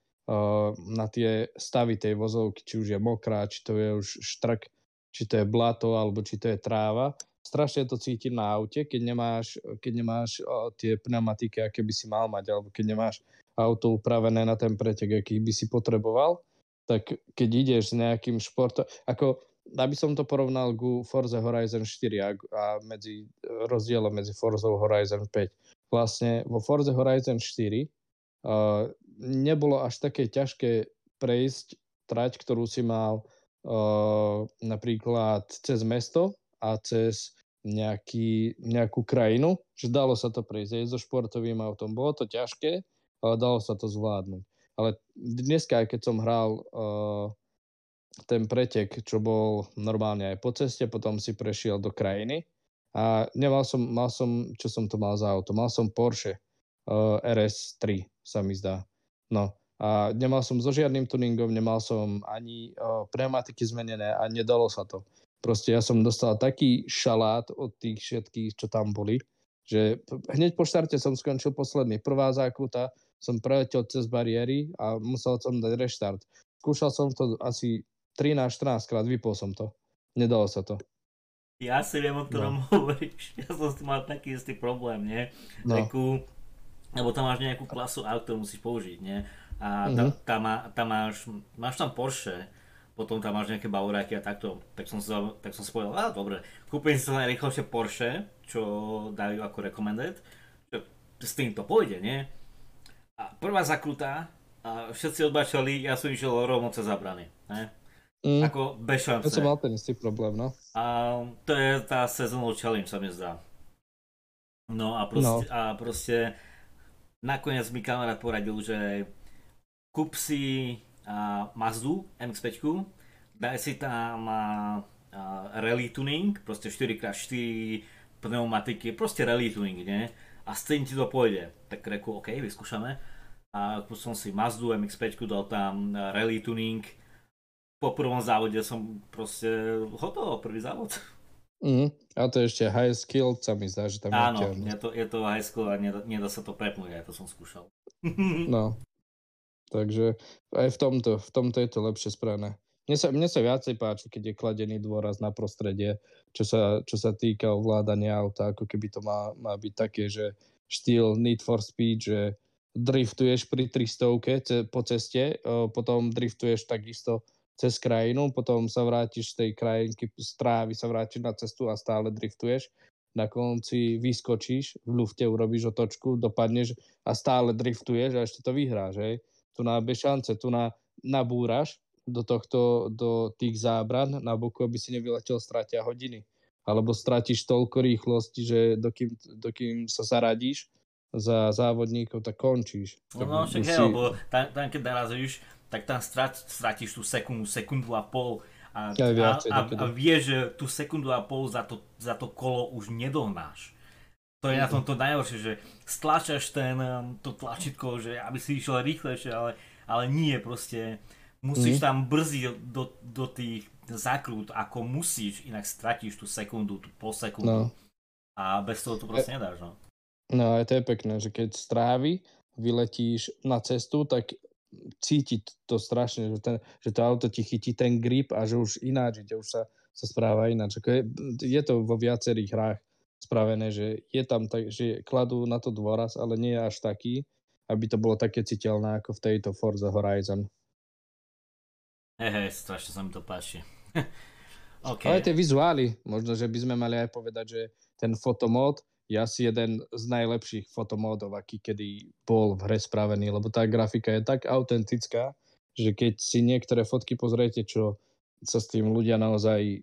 na tie stavy tej vozovky, či už je mokrá, či to je už štrk, či to je blato, alebo či to je tráva. Strašne to cíti na aute, keď nemáš, keď nemáš o, tie pneumatiky, aké by si mal mať, alebo keď nemáš auto upravené na ten pretek, aký by si potreboval, tak keď ideš s nejakým športom, ako aby som to porovnal ku Forza Horizon 4 a, a medzi rozdielom medzi Forza Horizon 5. Vlastne vo Forza Horizon 4 uh, nebolo až také ťažké prejsť trať, ktorú si mal napríklad cez mesto a cez nejaký, nejakú krajinu, že dalo sa to prejsť aj so športovým autom. Bolo to ťažké, ale dalo sa to zvládnuť. Ale dneska, keď som hral uh, ten pretek, čo bol normálne aj po ceste, potom si prešiel do krajiny a nemal som, mal som, čo som to mal za auto, mal som Porsche uh, RS3, sa mi zdá. No, a nemal som so žiadnym tuningom, nemal som ani o, pneumatiky zmenené a nedalo sa to. Proste ja som dostal taký šalát od tých všetkých, čo tam boli, že hneď po štarte som skončil posledný. Prvá zákruta som preletel cez bariéry a musel som dať reštart. Skúšal som to asi 13-14 krát, vypol som to. Nedalo sa to. Ja si viem, o ktorom no. hovoríš. Ja som s tým mal taký istý problém, nie? No. Takú, lebo tam máš nejakú klasu aut, ktorú musíš použiť, nie? a tam, uh-huh. tam, má, tam máš, máš tam Porsche, potom tam máš nejaké Bavoráky a takto, tak som, si, tak som si povedal, a dobre, kúpim si sa najrychlejšie Porsche, čo dajú ako recommended, s tým to pôjde, nie? A prvá zakrutá, a všetci odbačali, ja som išiel rovno cez zabrany, ne? Mm. Ako bez šance. Ja som mal ten istý problém, no. A to je tá seasonal challenge, sa mi zdá. No a proste, no. a proste nakoniec mi kamarát poradil, že kúp si uh, Mazdu MX-5, daj si tam uh, rally tuning, proste 4x4 pneumatiky, proste rally tuning, nie? A s tým ti to pôjde. Tak reku, OK, vyskúšame. A som si Mazdu MX-5, dal tam rally tuning. Po prvom závode som proste hotovo, prvý závod. Mm, a to je ešte high skill, sa mi zdá, že tam Áno, je, to, je to high skill a nedá, nedá sa to prepnúť, aj to som skúšal. no, Takže aj v tomto, v tomto je to lepšie spravené. Mne sa, mne sa viacej páči, keď je kladený dôraz na prostredie, čo sa, čo sa týka ovládania auta, ako keby to má, má byť také, že štýl Need for Speed, že driftuješ pri 300 po ceste, potom driftuješ takisto cez krajinu, potom sa vrátiš z tej krajinky z trávy, sa vrátiš na cestu a stále driftuješ. Na konci vyskočíš, v lufte urobíš otočku, dopadneš a stále driftuješ a ešte to vyhráš, hej tu na bez šance, tu na, nabúraš do tohto, do tých zábran na boku, aby si nevyletel, stratia hodiny. Alebo stratíš toľko rýchlosti, že dokým, dokým sa zaradíš za závodníkov, tak končíš. No, no však hej, lebo tam, tam keď narazíš, tak tam strat, stratíš tú sekundu, sekundu a pol a, a, a, a vieš, že tú sekundu a pol za to, za to kolo už nedohnáš. To je na tom to najhoršie, že stlačaš ten, um, to tlačítko, že aby si išiel rýchlejšie, ale, ale nie, proste musíš mm. tam brziť do, do tých zakrút, ako musíš, inak stratíš tú sekundu, tú pol sekundu. No. A bez toho to proste e, nedáš, no. No aj to je pekné, že keď strávi, vyletíš na cestu, tak cítiť to strašne, že, ten, že to auto ti chytí ten grip a že už ináč ide, už sa sa správa ináč. Je, je to vo viacerých hrách spravené, že je tam tak, že kladú na to dôraz, ale nie je až taký, aby to bolo také citeľné ako v tejto Forza Horizon. Hej, hej, strašne sa mi to páči. okay. Ale tie vizuály, možno, že by sme mali aj povedať, že ten fotomód je asi jeden z najlepších fotomódov, aký kedy bol v hre spravený, lebo tá grafika je tak autentická, že keď si niektoré fotky pozriete, čo sa s tým ľudia naozaj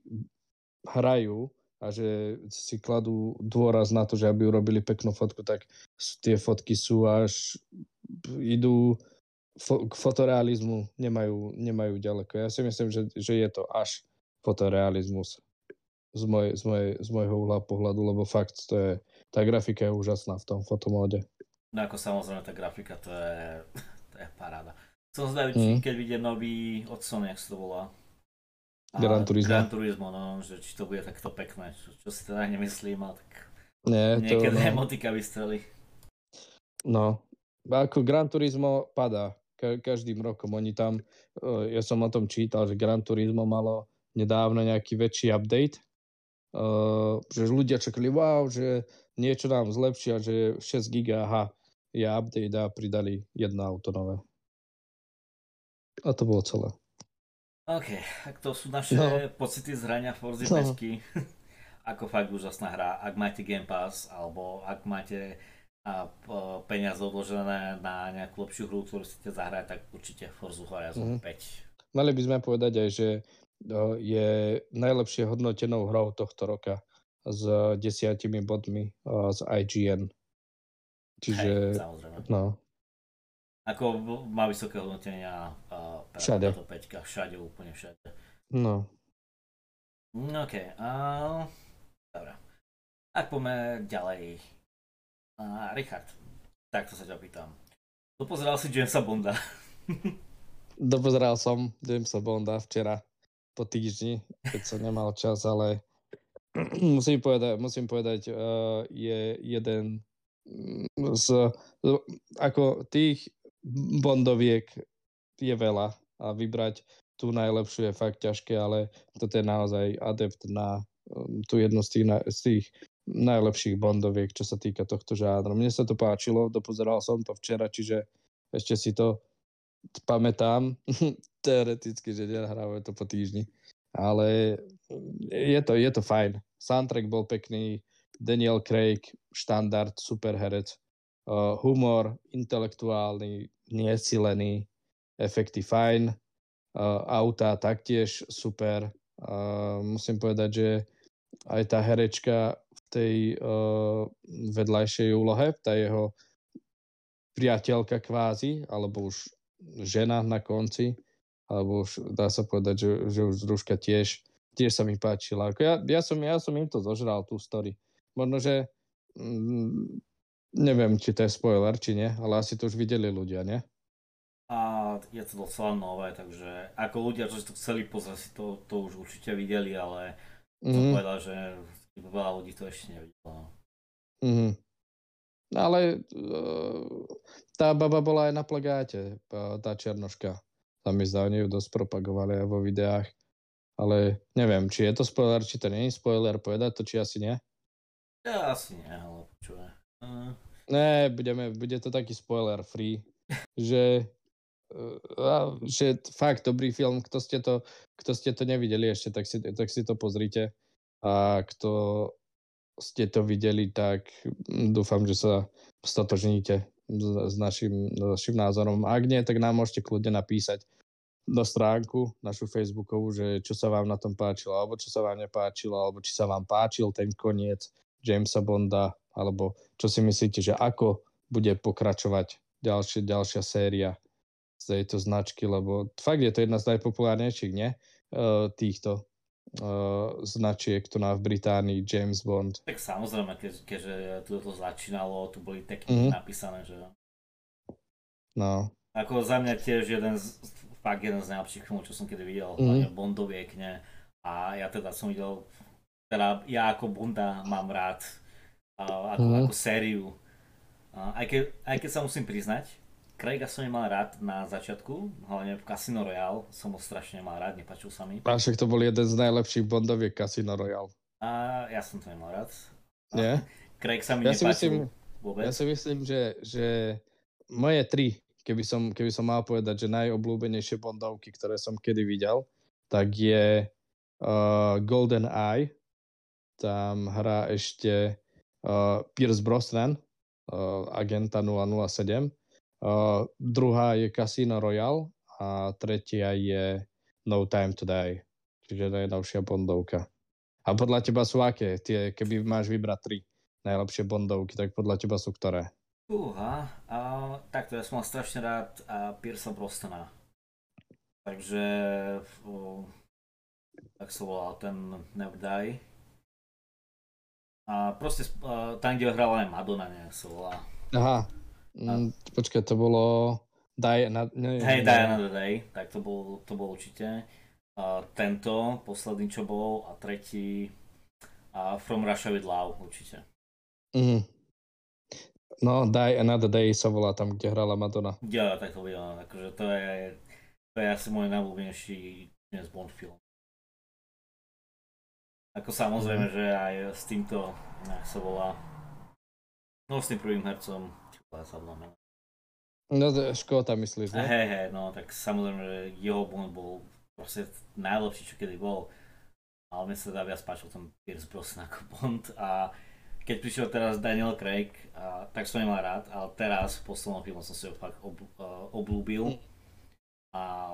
hrajú a že si kladú dôraz na to, že aby urobili peknú fotku, tak tie fotky sú až idú fo- k fotorealizmu, nemajú, nemajú ďaleko. Ja si myslím, že, že je to až fotorealizmus z, moj, z, moj, z môjho uhla pohľadu, lebo fakt to je, tá grafika je úžasná v tom fotomóde. No ako samozrejme tá grafika, to je, to je paráda. Som zvedavý, mm. keď vidie nový od Sony, jak sa to volá. Gran Turismo. Gran Turismo, no, že či to bude takto pekné, čo, čo si teda nemyslím, ale tak Nie, niekedy to, no. emotika vystreli. No, ako Gran Turismo padá ka- každým rokom. Oni tam, uh, ja som o tom čítal, že Gran Turismo malo nedávno nejaký väčší update, uh, že ľudia čakali, wow, že niečo nám zlepšia, že 6 giga, aha, je update a pridali jedno auto nové. A to bolo celé. OK, tak to sú naše no. pocity z hrania Forza no. Ako fakt úžasná hra. Ak máte Game Pass, alebo ak máte a peniaze odložené na nejakú lepšiu hru, ktorú chcete zahrať, tak určite Forza Horizon mm. 5. Mali by sme povedať aj, že je najlepšie hodnotenou hrou tohto roka s desiatimi bodmi z IGN. Čiže, Hej, samozrejme. No, ako má vysoké hodnotenia uh, všade. Táto peťka, všade, úplne všade. No. no OK, uh, dobre. Ak poďme ďalej. Uh, Richard, takto sa ťa pýtam. Dopozeral si Jamesa Bonda? Dopozeral som Jamesa Bonda včera po týždni, keď som nemal čas, ale musím povedať, musím povedať uh, je jeden z, ako tých bondoviek je veľa a vybrať tú najlepšiu je fakt ťažké, ale toto je naozaj adept na um, tú jednu z tých, z tých najlepších bondoviek, čo sa týka tohto žánru. Mne sa to páčilo, dopozeral som to včera, čiže ešte si to pamätám, teoreticky, že nehráme to po týždni. Ale je to, je to fajn. Soundtrack bol pekný, Daniel Craig, štandard, super herec uh, humor intelektuálny, nesilený, efekty fajn, uh, auta taktiež super. Uh, musím povedať, že aj tá herečka tej uh, vedľajšej úlohe, tá jeho priateľka kvázi, alebo už žena na konci, alebo už dá sa povedať, že, že už družka tiež, tiež sa mi páčila. Ako ja, ja, som, ja som im to zožral, tú story. Možno, že mm, Neviem, či to je spoiler, či nie, ale asi to už videli ľudia, nie? A je to docela nové, takže ako ľudia, čo to chceli pozrieť, si to, to už určite videli, ale mm-hmm. povedal, že veľa ľudí to ešte nevidelo. Mm-hmm. Ale uh, tá baba bola aj na plagáte, tá černoška. Tam mi zdá, oni ju dosť propagovali aj vo videách. Ale neviem, či je to spoiler, či to nie je spoiler, povedať to, či asi nie? Ja asi nie, ale počujem. Uh... Ne, budeme, bude to taký spoiler free, že, uh, že fakt dobrý film, kto ste to, kto ste to nevideli ešte, tak si, tak si to pozrite. A kto ste to videli, tak dúfam, že sa stotožníte s, našim, našim názorom. Ak nie, tak nám môžete kľudne napísať do stránku našu Facebookovú, že čo sa vám na tom páčilo, alebo čo sa vám nepáčilo, alebo či sa vám páčil ten koniec Jamesa Bonda, alebo čo si myslíte, že ako bude pokračovať ďalšia, ďalšia séria z tejto značky, lebo fakt je to jedna z najpopulárnejších, nie? Uh, týchto uh, značiek tu na v Británii, James Bond. Tak samozrejme, keď, keďže tu to začínalo, tu boli techniky mm-hmm. napísané, že... No. Ako za mňa tiež jeden z, fakt jeden z najlepších filmov, čo som kedy videl, mm-hmm. Bondoviek, ne? A ja teda som videl, teda ja ako Bonda mám rád ako, mm. ako sériu. Aj, keď, aj keď sa musím priznať, Craiga som nemal rád na začiatku, hlavne v Casino Royale som ho strašne mal rád, nepačil sa mi. A však to bol jeden z najlepších Bondoviek Casino Royale. A ja som to nemal rád. Nie? Craig sa mi ja nepáčil myslím, vôbec. Ja si myslím, že, že moje tri, keby som, keby som mal povedať, že najobľúbenejšie Bondovky, ktoré som kedy videl, tak je uh, Golden Eye, tam hrá ešte uh, Pierce Brosnan, uh, agenta 007. Uh, druhá je Casino Royale a tretia je No Time to Die, čiže najnovšia Bondovka. A podľa teba sú aké? Tie, keby máš vybrať tri najlepšie Bondovky, tak podľa teba sú ktoré? Uha, uh, takto ja som mal strašne rád uh, Piersa Brostona. Takže uh, tak sa volal ten Never Die. A proste uh, tam, kde hrala aj Madonna, nejak sa volá. Aha, mm, počkaj, to bolo na, ne, Hej, Die Another Day, tak to bol, to bol určite. Uh, tento, posledný čo bol, a tretí uh, From Russia with Love, určite. Mhm. No, Die Another Day sa volá tam, kde hrala Madonna. Ja, tak to videl, akože to je, to je asi môj najľúbenejší dnes Bond film. Ako samozrejme, mm. že aj s týmto, jak sa volá, no s tým prvým hercom, sa volá No, Škóta myslíš, ne? Hej, hej, no, tak samozrejme, že jeho Bond bol proste najlepší, čo kedy bol. Ale mne sa dá viac páčil ten Pierce Brosnan ako Bond a keď prišiel teraz Daniel Craig, a, tak som nemal rád, ale teraz v poslednom filmu som si ho fakt ob, uh, oblúbil. A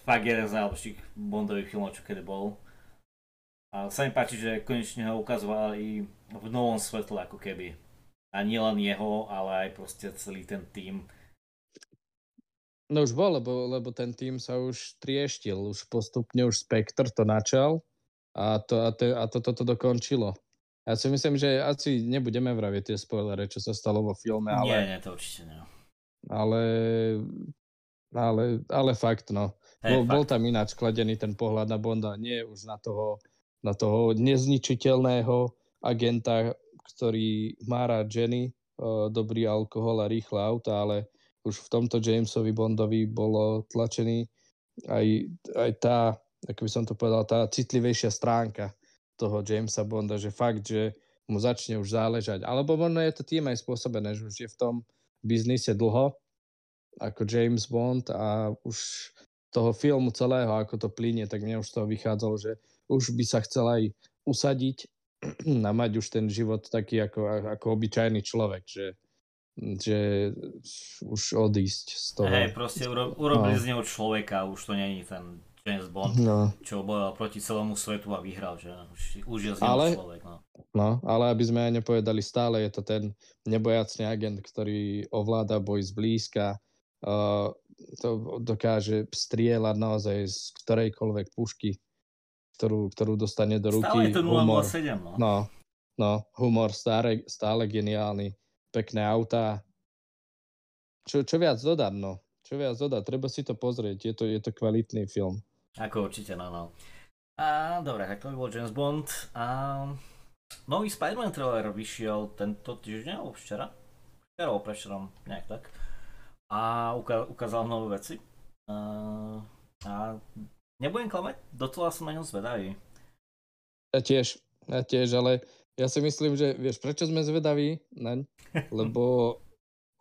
fakt jeden z najlepších Bondových filmov, čo kedy bol. A sa mi páči, že konečne ho ukazovali v novom svetle ako keby. A nie len jeho, ale aj proste celý ten tým. No už bol, lebo, lebo ten tým sa už trieštil, už postupne už Spectre to načal a, to, a, te, a toto to, to dokončilo. Ja si myslím, že asi nebudeme vraviť tie spoilery, čo sa stalo vo filme, ale... Nie, nie, to určite nie. Ale, ale, ale fakt, no. Hey, bol, fakt. bol tam ináč kladený ten pohľad na Bonda, nie už na toho na toho nezničiteľného agenta, ktorý má rád ženy, dobrý alkohol a rýchle auta, ale už v tomto Jamesovi Bondovi bolo tlačený aj, aj tá, ako by som to povedal, tá citlivejšia stránka toho Jamesa Bonda, že fakt, že mu začne už záležať. Alebo možno je to tým aj spôsobené, že už je v tom biznise dlho, ako James Bond a už toho filmu celého, ako to plinie, tak mne už toho vychádzalo, že už by sa chcel aj usadiť a mať už ten život taký ako, ako obyčajný človek, že, že už odísť z toho. Hej, proste uro, urobili no. z neho človeka, už to není ten James Bond, no. čo bojoval proti celému svetu a vyhral, že už, už je z neho ale, človek. No. no, ale aby sme aj nepovedali, stále je to ten nebojacný agent, ktorý ovláda boj zblízka, uh, to dokáže strieľať naozaj z ktorejkoľvek pušky ktorú, ktorú dostane do ruky. Stále je to 007, no. No, no humor stále, stále geniálny, pekné autá. Čo, čo viac dodať, no? Čo viac dodať? Treba si to pozrieť, je to, je to kvalitný film. Ako určite, no, no. A dobre, tak to by bol James Bond. A nový Spider-Man trailer vyšiel tento týždeň, alebo včera? Včera, prečerom, nejak tak. A ukázal nové veci. A, a Nebudem klamať, docela som na ňom zvedavý. Ja tiež, ja tiež, ale ja si myslím, že vieš, prečo sme zvedaví naň? Lebo,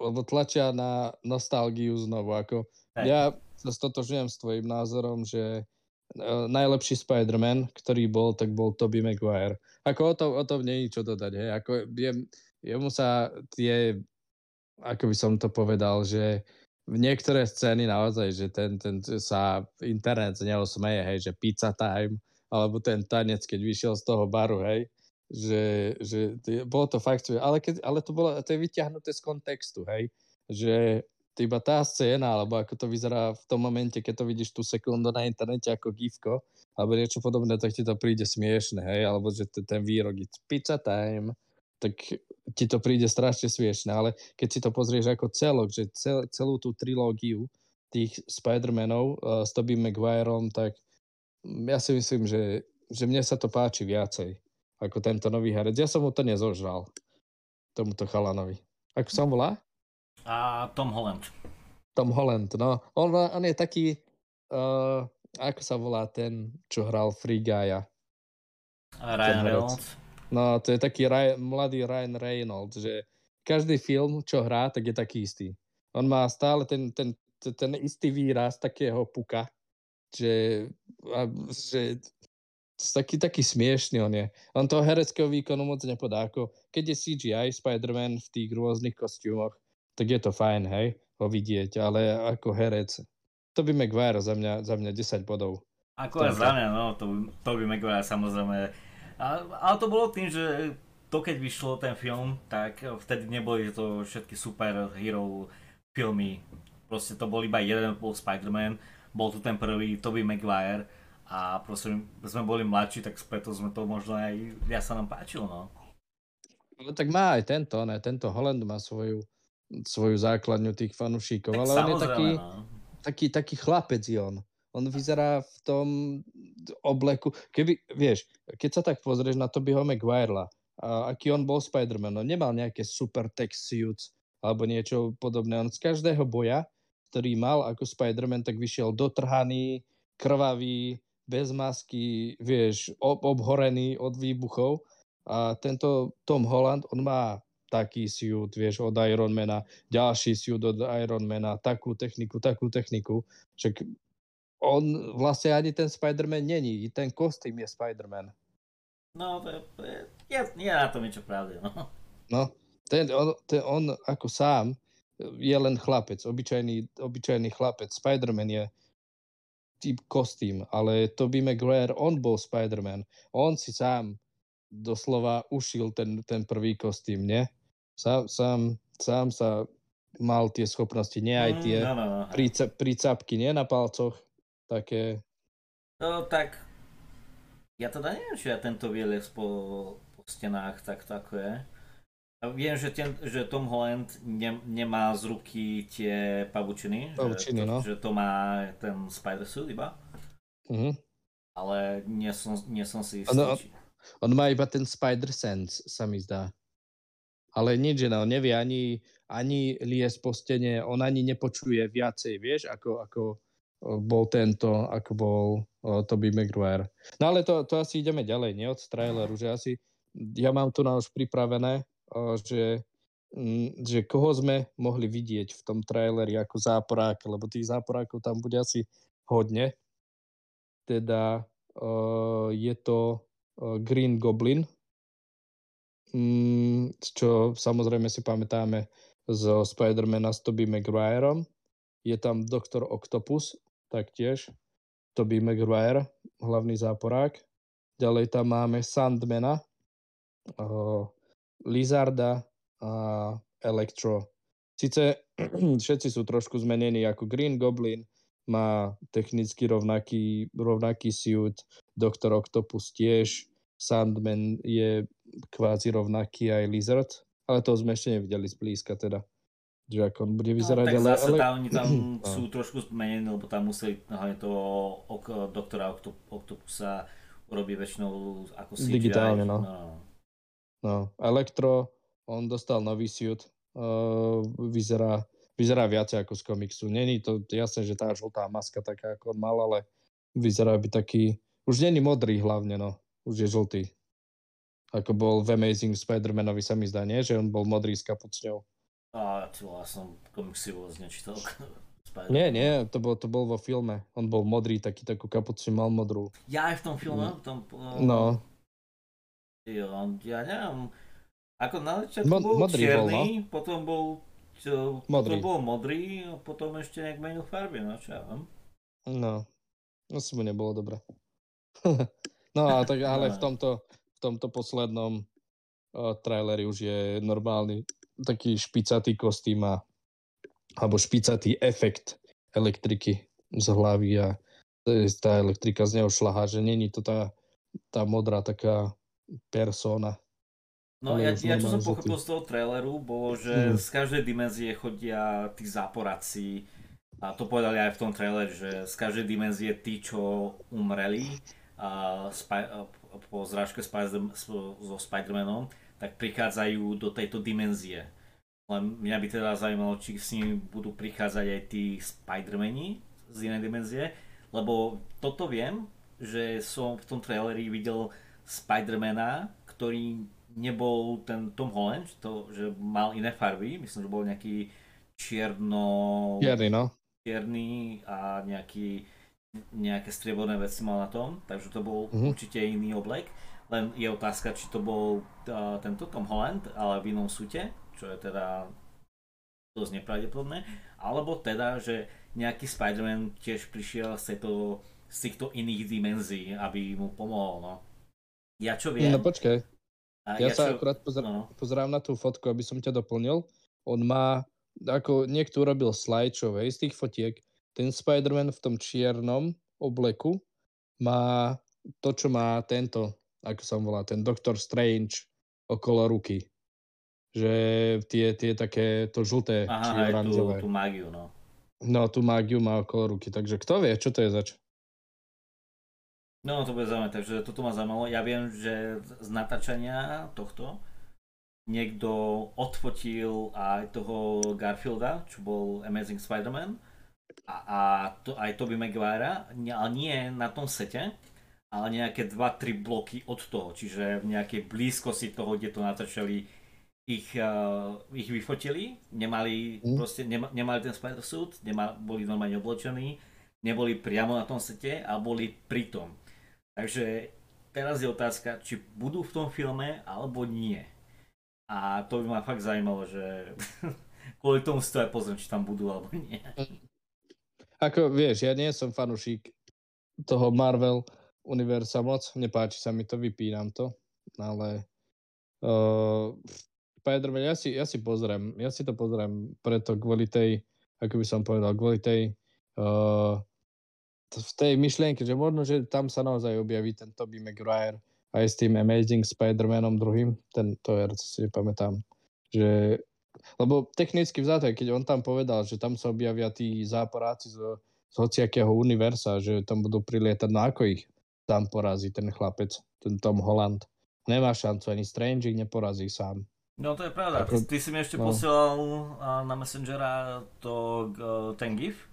lebo tlačia na nostalgiu znovu. Ako, ja sa stotožňujem s tvojim názorom, že uh, najlepší Spider-Man, ktorý bol, tak bol Tobey Maguire. Ako o, to, o tom nie je čo dodať. Hej? Ako, je, jemu sa tie, ako by som to povedal, že niektoré scény naozaj, že ten, ten sa internet z neho smeje, hej, že pizza time, alebo ten tanec, keď vyšiel z toho baru, hej, že, že bolo to fakt, ale, keď, ale to, bolo, to je vyťahnuté z kontextu, hej, že iba tá scéna, alebo ako to vyzerá v tom momente, keď to vidíš tú sekundu na internete ako gifko, alebo niečo podobné, tak ti to príde smiešne, hej, alebo že ten výrok, it's pizza time, tak ti to príde strašne smiešne, ale keď si to pozrieš ako celok, že cel, celú tú trilógiu tých Spider-Manov uh, s Tobey Maguireom, tak ja si myslím, že, že mne sa to páči viacej ako tento nový herec. Ja som mu to nezožral, tomuto chalanovi. Ako sa volá? A Tom Holland. Tom Holland, no. On, on je taký, uh, ako sa volá ten, čo hral Free Guya? Ryan Reynolds. No, to je taký Ryan, mladý Ryan Reynolds, že každý film, čo hrá, tak je taký istý. On má stále ten, ten, ten, istý výraz takého puka, že, a, že taký, taký smiešný on je. On toho hereckého výkonu moc nepodá. Ako keď je CGI Spider-Man v tých rôznych kostýmoch, tak je to fajn, hej, ho vidieť, ale ako herec, to by Maguire za mňa, za mňa 10 bodov. Ako aj za mňa, no, to, to by Maguire samozrejme. A, ale to bolo tým, že to keď vyšlo ten film, tak vtedy neboli to všetky super hero filmy. Proste to bol iba jeden bol Spider-Man, bol tu ten prvý Tobey Maguire a proste sme boli mladší, tak preto sme to možno aj viac sa nám páčilo, no. No tak má aj tento, ne, tento Holland má svoju, svoju základňu tých fanúšikov, ale on je taký, no. taký, taký chlapec je on. On vyzerá v tom obleku, keby, vieš, keď sa tak pozrieš na Tobyho Maguire, a aký on bol Spider-Man, on nemal nejaké super tech suits alebo niečo podobné. On z každého boja, ktorý mal ako Spider-Man, tak vyšiel dotrhaný, krvavý, bez masky, vieš, ob- obhorený od výbuchov. A tento Tom Holland, on má taký suit, vieš, od Ironmana, ďalší suit od Ironmana, takú techniku, takú techniku. Však on vlastne ani ten Spider-Man není, i ten kostým je Spider-Man. No, to je, je, na tom niečo pravde, no. No, ten, on, ten, on ako sám je len chlapec, obyčajný, obyčajný chlapec. Spider-Man je typ kostým, ale Tobey Maguire, on bol Spider-Man. On si sám doslova ušil ten, ten prvý kostým, nie? Sám, sám, sám sa mal tie schopnosti, nie aj tie mm, no, no, no. prícapky, nie na palcoch, také... No tak, ja teda neviem, či ja tento výlez po, po stenách takto ako je. Ja viem, že, ten, že Tom Holland ne, nemá z ruky tie pavučiny, pavučiny že, no. že to má ten Spider-Suit iba. Mm-hmm. Ale nie som, nie som si istý. On, on má iba ten Spider-Sense, sa mi zdá. Ale nič, no, on nevie ani, ani lies po stene, on ani nepočuje viacej, vieš, ako, ako bol tento, ako bol uh, Toby Maguire. No ale to, to asi ideme ďalej, nie od traileru, že asi ja mám tu na už pripravené, uh, že, m, že koho sme mohli vidieť v tom traileri ako záporák, lebo tých záporákov tam bude asi hodne. Teda uh, je to uh, Green Goblin, m, čo samozrejme si pamätáme zo Spider-Mana s Tobey Maguireom. Je tam Doktor Octopus, taktiež. Toby Maguire, hlavný záporák. Ďalej tam máme Sandmana, uh, Lizarda a Electro. Sice všetci sú trošku zmenení, ako Green Goblin má technicky rovnaký, rovnaký suit, Doktor Octopus tiež, Sandman je kvázi rovnaký aj Lizard, ale to sme ešte nevideli zblízka teda že ako on bude no, vyzerať. No, tak ale, zase ale... tam, oni tam no. sú trošku zmenení, lebo tam museli hlavne toho ok, doktora Octopusa urobiť väčšinou ako CGI. Digitálne, no. no. No, Elektro, on dostal nový suit, uh, vyzerá, vyzerá viacej ako z komiksu. Není to jasné, že tá žltá maska taká, ako on mal, ale vyzerá by taký, už není modrý hlavne, no, už je žltý. Ako bol v Amazing Spider-Manovi sa mi zdá, nie? Že on bol modrý s kapucňou. A ty ja som komiksy vôbec nečítal. Nie, nie, to bol, to bol vo filme. On bol modrý, taký takú kapucu mal modrú. Ja aj v tom filme? V tom, uh, no. Jo, ja neviem. Ako na začiatku Mo- bol modrý čierny, bol, no? potom bol čo, modrý. Potom bol modrý a potom ešte nejak menil farby, no čo ja viem. No, asi mu nebolo dobre. no a tak ale v no. tomto, v tomto poslednom uh, traileri už je normálny taký špicatý kostým a alebo špicatý efekt elektriky z hlavy a tá elektrika z neho šlaha, že není to tá, tá modrá taká persona. No ja, ja čo som pochopil z toho traileru, bolo, že hmm. z každej dimenzie chodia tí záporáci a to povedali aj v tom traileri, že z každej dimenzie tí, čo umreli a, a, po zrážke Spider- so Spider-Manom, tak prichádzajú do tejto dimenzie. Len mňa by teda zaujímalo, či s nimi budú prichádzať aj tí Spider-Mani z inej dimenzie, lebo toto viem, že som v tom traileri videl Spider-Mana, ktorý nebol ten Tom Holland, to, že mal iné farby, myslím, že bol nejaký čierno... Čierny, no. Čierny a nejaký, nejaké strieborné veci mal na tom, takže to bol mm-hmm. určite iný oblek. Len je otázka, či to bol uh, tento Tom Holland, ale v inom súte, čo je teda dosť nepravdepodobné, alebo teda, že nejaký Spider-Man tiež prišiel z, tejto, z týchto iných dimenzií, aby mu pomohol, no. Ja čo viem... No počkaj. Ja, ja sa čo... akurát pozr- no. pozerám na tú fotku, aby som ťa doplnil. On má, ako niekto urobil slideshow, hej, z tých fotiek. Ten Spider-Man v tom čiernom obleku má to, čo má tento, ako sa volá, ten Doctor Strange okolo ruky že tie, tie také to žlté Aha, či oranžové. Tú, tú mágiu, no. No, tú mágiu má okolo ruky, takže kto vie, čo to je zač? No, to bude zaujímavé, takže toto ma zaujímalo. Ja viem, že z natáčania tohto niekto odfotil aj toho Garfielda, čo bol Amazing Spider-Man a, a to, aj Tobey Maguire, ale nie na tom sete, ale nejaké 2-3 bloky od toho, čiže v nejakej blízkosti toho, kde to natáčali ich, uh, ich vyfotili, nemali, mm. proste, nema, nemali ten spider suit, nema, boli normálne oblečení, neboli priamo na tom sete a boli pri tom. Takže teraz je otázka, či budú v tom filme alebo nie. A to by ma fakt zaujímalo, že kvôli tomu si to aj pozriem, či tam budú alebo nie. Ako vieš, ja nie som fanúšik toho Marvel univerza moc, nepáči sa mi to, vypínam to, ale uh, Spider-Man, ja si, ja si pozriem, ja si to pozriem preto kvôli tej, ako by som povedal, kvôli tej uh, v tej myšlienke, že možno, že tam sa naozaj objaví ten Tobey Maguire aj s tým Amazing Spider-Manom druhým, ten to co si pamätám, že lebo technicky vzaté, keď on tam povedal, že tam sa objavia tí záporáci z, z hociakého univerza, že tam budú prilietať, no ako ich tam porazí ten chlapec, ten Tom Holland. Nemá šancu, ani Strange neporazí sám. No to je pravda. Ako, ty, ty si mi ešte no. posielal na Messengera to, ten gif,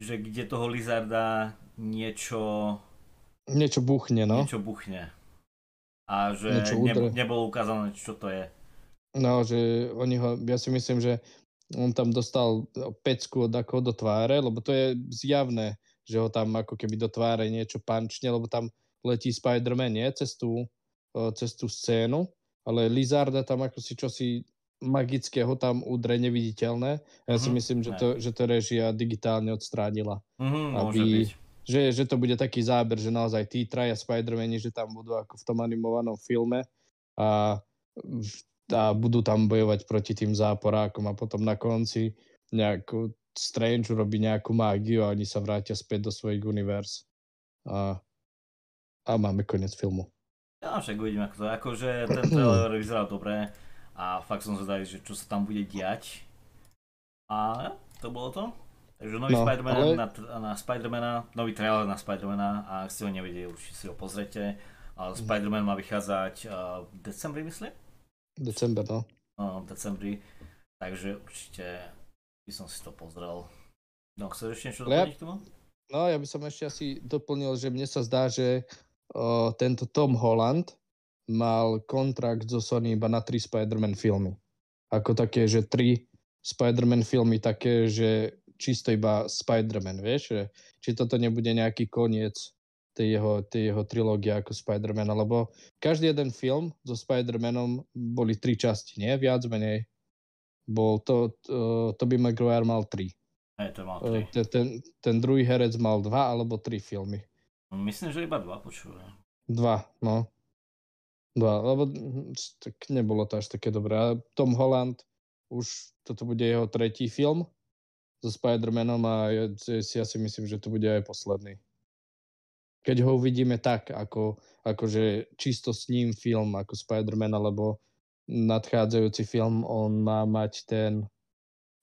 že kde toho Lizarda niečo... Niečo buchne, no. Niečo buchne. A že ne, nebolo ukázané, čo to je. No, že oni ho, ja si myslím, že on tam dostal pecku od ako do tváre, lebo to je zjavné, že ho tam ako keby do tváre niečo pančne, lebo tam letí Spider-Man, nie? Cez tú, cez tú scénu ale Lizarda tam ako si čosi magického tam udre neviditeľné. Ja uh-huh. si mhm. myslím, že to, že to režia digitálne odstránila. Uh-huh, aby, že, že to bude taký záber, že naozaj tí traja Spider-Mani, že tam budú ako v tom animovanom filme a, a budú tam bojovať proti tým záporákom a potom na konci nejakú Strange urobí nejakú mágiu a oni sa vrátia späť do svojich univerz. A, a máme koniec filmu. Ja však uvidím ako to. Akože ten trailer vyzeral dobre a fakt som zvedavý, že čo sa tam bude diať. A to bolo to. Takže nový no, Spider-Man ale... na, na Spider-Mana, nový trailer na Spider-Mana a ak ste ho nevideli, určite si ho pozrite. A Spider-Man má vychádzať uh, v decembri, myslím? December, no. No, v decembri. Takže určite by som si to pozrel. No, chceš ešte niečo doplniť k tomu? No, ja by som ešte asi doplnil, že mne sa zdá, že o, tento Tom Holland mal kontrakt so Sony iba na tri Spider-Man filmy. Ako také, že tri Spider-Man filmy také, že čisto iba Spider-Man, vieš? Že, či toto nebude nejaký koniec tej jeho, tej jeho trilógie ako Spider-Man, lebo každý jeden film so Spider-Manom boli tri časti, nie? Viac menej. Bol to, to Tobey Maguire mal tri. Aj to mal tri. Ten, ten, ten druhý herec mal dva alebo tri filmy. Myslím, že iba dva počúva. Dva, no. Dva, lebo tak nebolo to až také dobré. A Tom Holland, už toto bude jeho tretí film so Spider-Manom a ja, ja si myslím, že to bude aj posledný. Keď ho uvidíme tak, ako, akože čisto s ním film ako Spider-Man, alebo nadchádzajúci film, on má mať ten,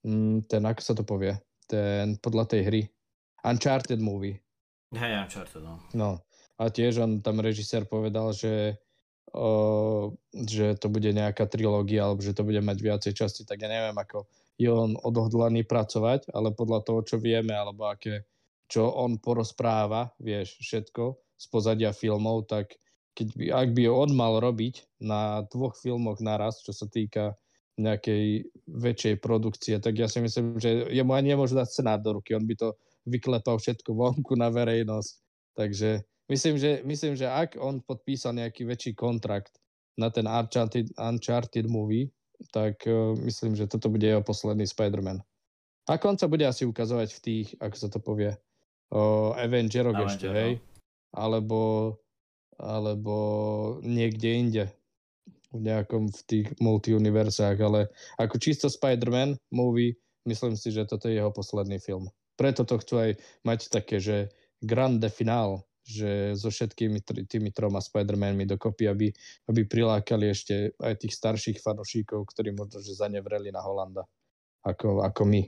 mm, ten, ako sa to povie, ten podľa tej hry, Uncharted movie. Hej, Uncharted, no. No. A tiež on tam režisér povedal, že že to bude nejaká trilógia alebo že to bude mať viacej časti, tak ja neviem, ako je on odhodlaný pracovať, ale podľa toho, čo vieme, alebo aké, čo on porozpráva, vieš, všetko z pozadia filmov, tak keď by, ak by on mal robiť na dvoch filmoch naraz, čo sa týka nejakej väčšej produkcie, tak ja si myslím, že jemu ani nemôžu dať scenár do ruky, on by to vyklepal všetko vonku na verejnosť. Takže myslím, že, myslím, že ak on podpísal nejaký väčší kontrakt na ten Uncharted, Uncharted movie, tak uh, myslím, že toto bude jeho posledný Spider-Man. Ako on sa bude asi ukazovať v tých, ako sa to povie, uh, Avengeroch Avenger, ešte, hej? Alebo, alebo niekde inde v nejakom v tých multiuniversách, ale ako čisto Spider-Man movie, myslím si, že toto je jeho posledný film. Preto to chcú aj mať také, že grande finál, že so všetkými tými troma Spider-Manmi dokopy, aby, aby prilákali ešte aj tých starších fanošíkov, ktorí možno, že zanevreli na Holanda, ako, ako my.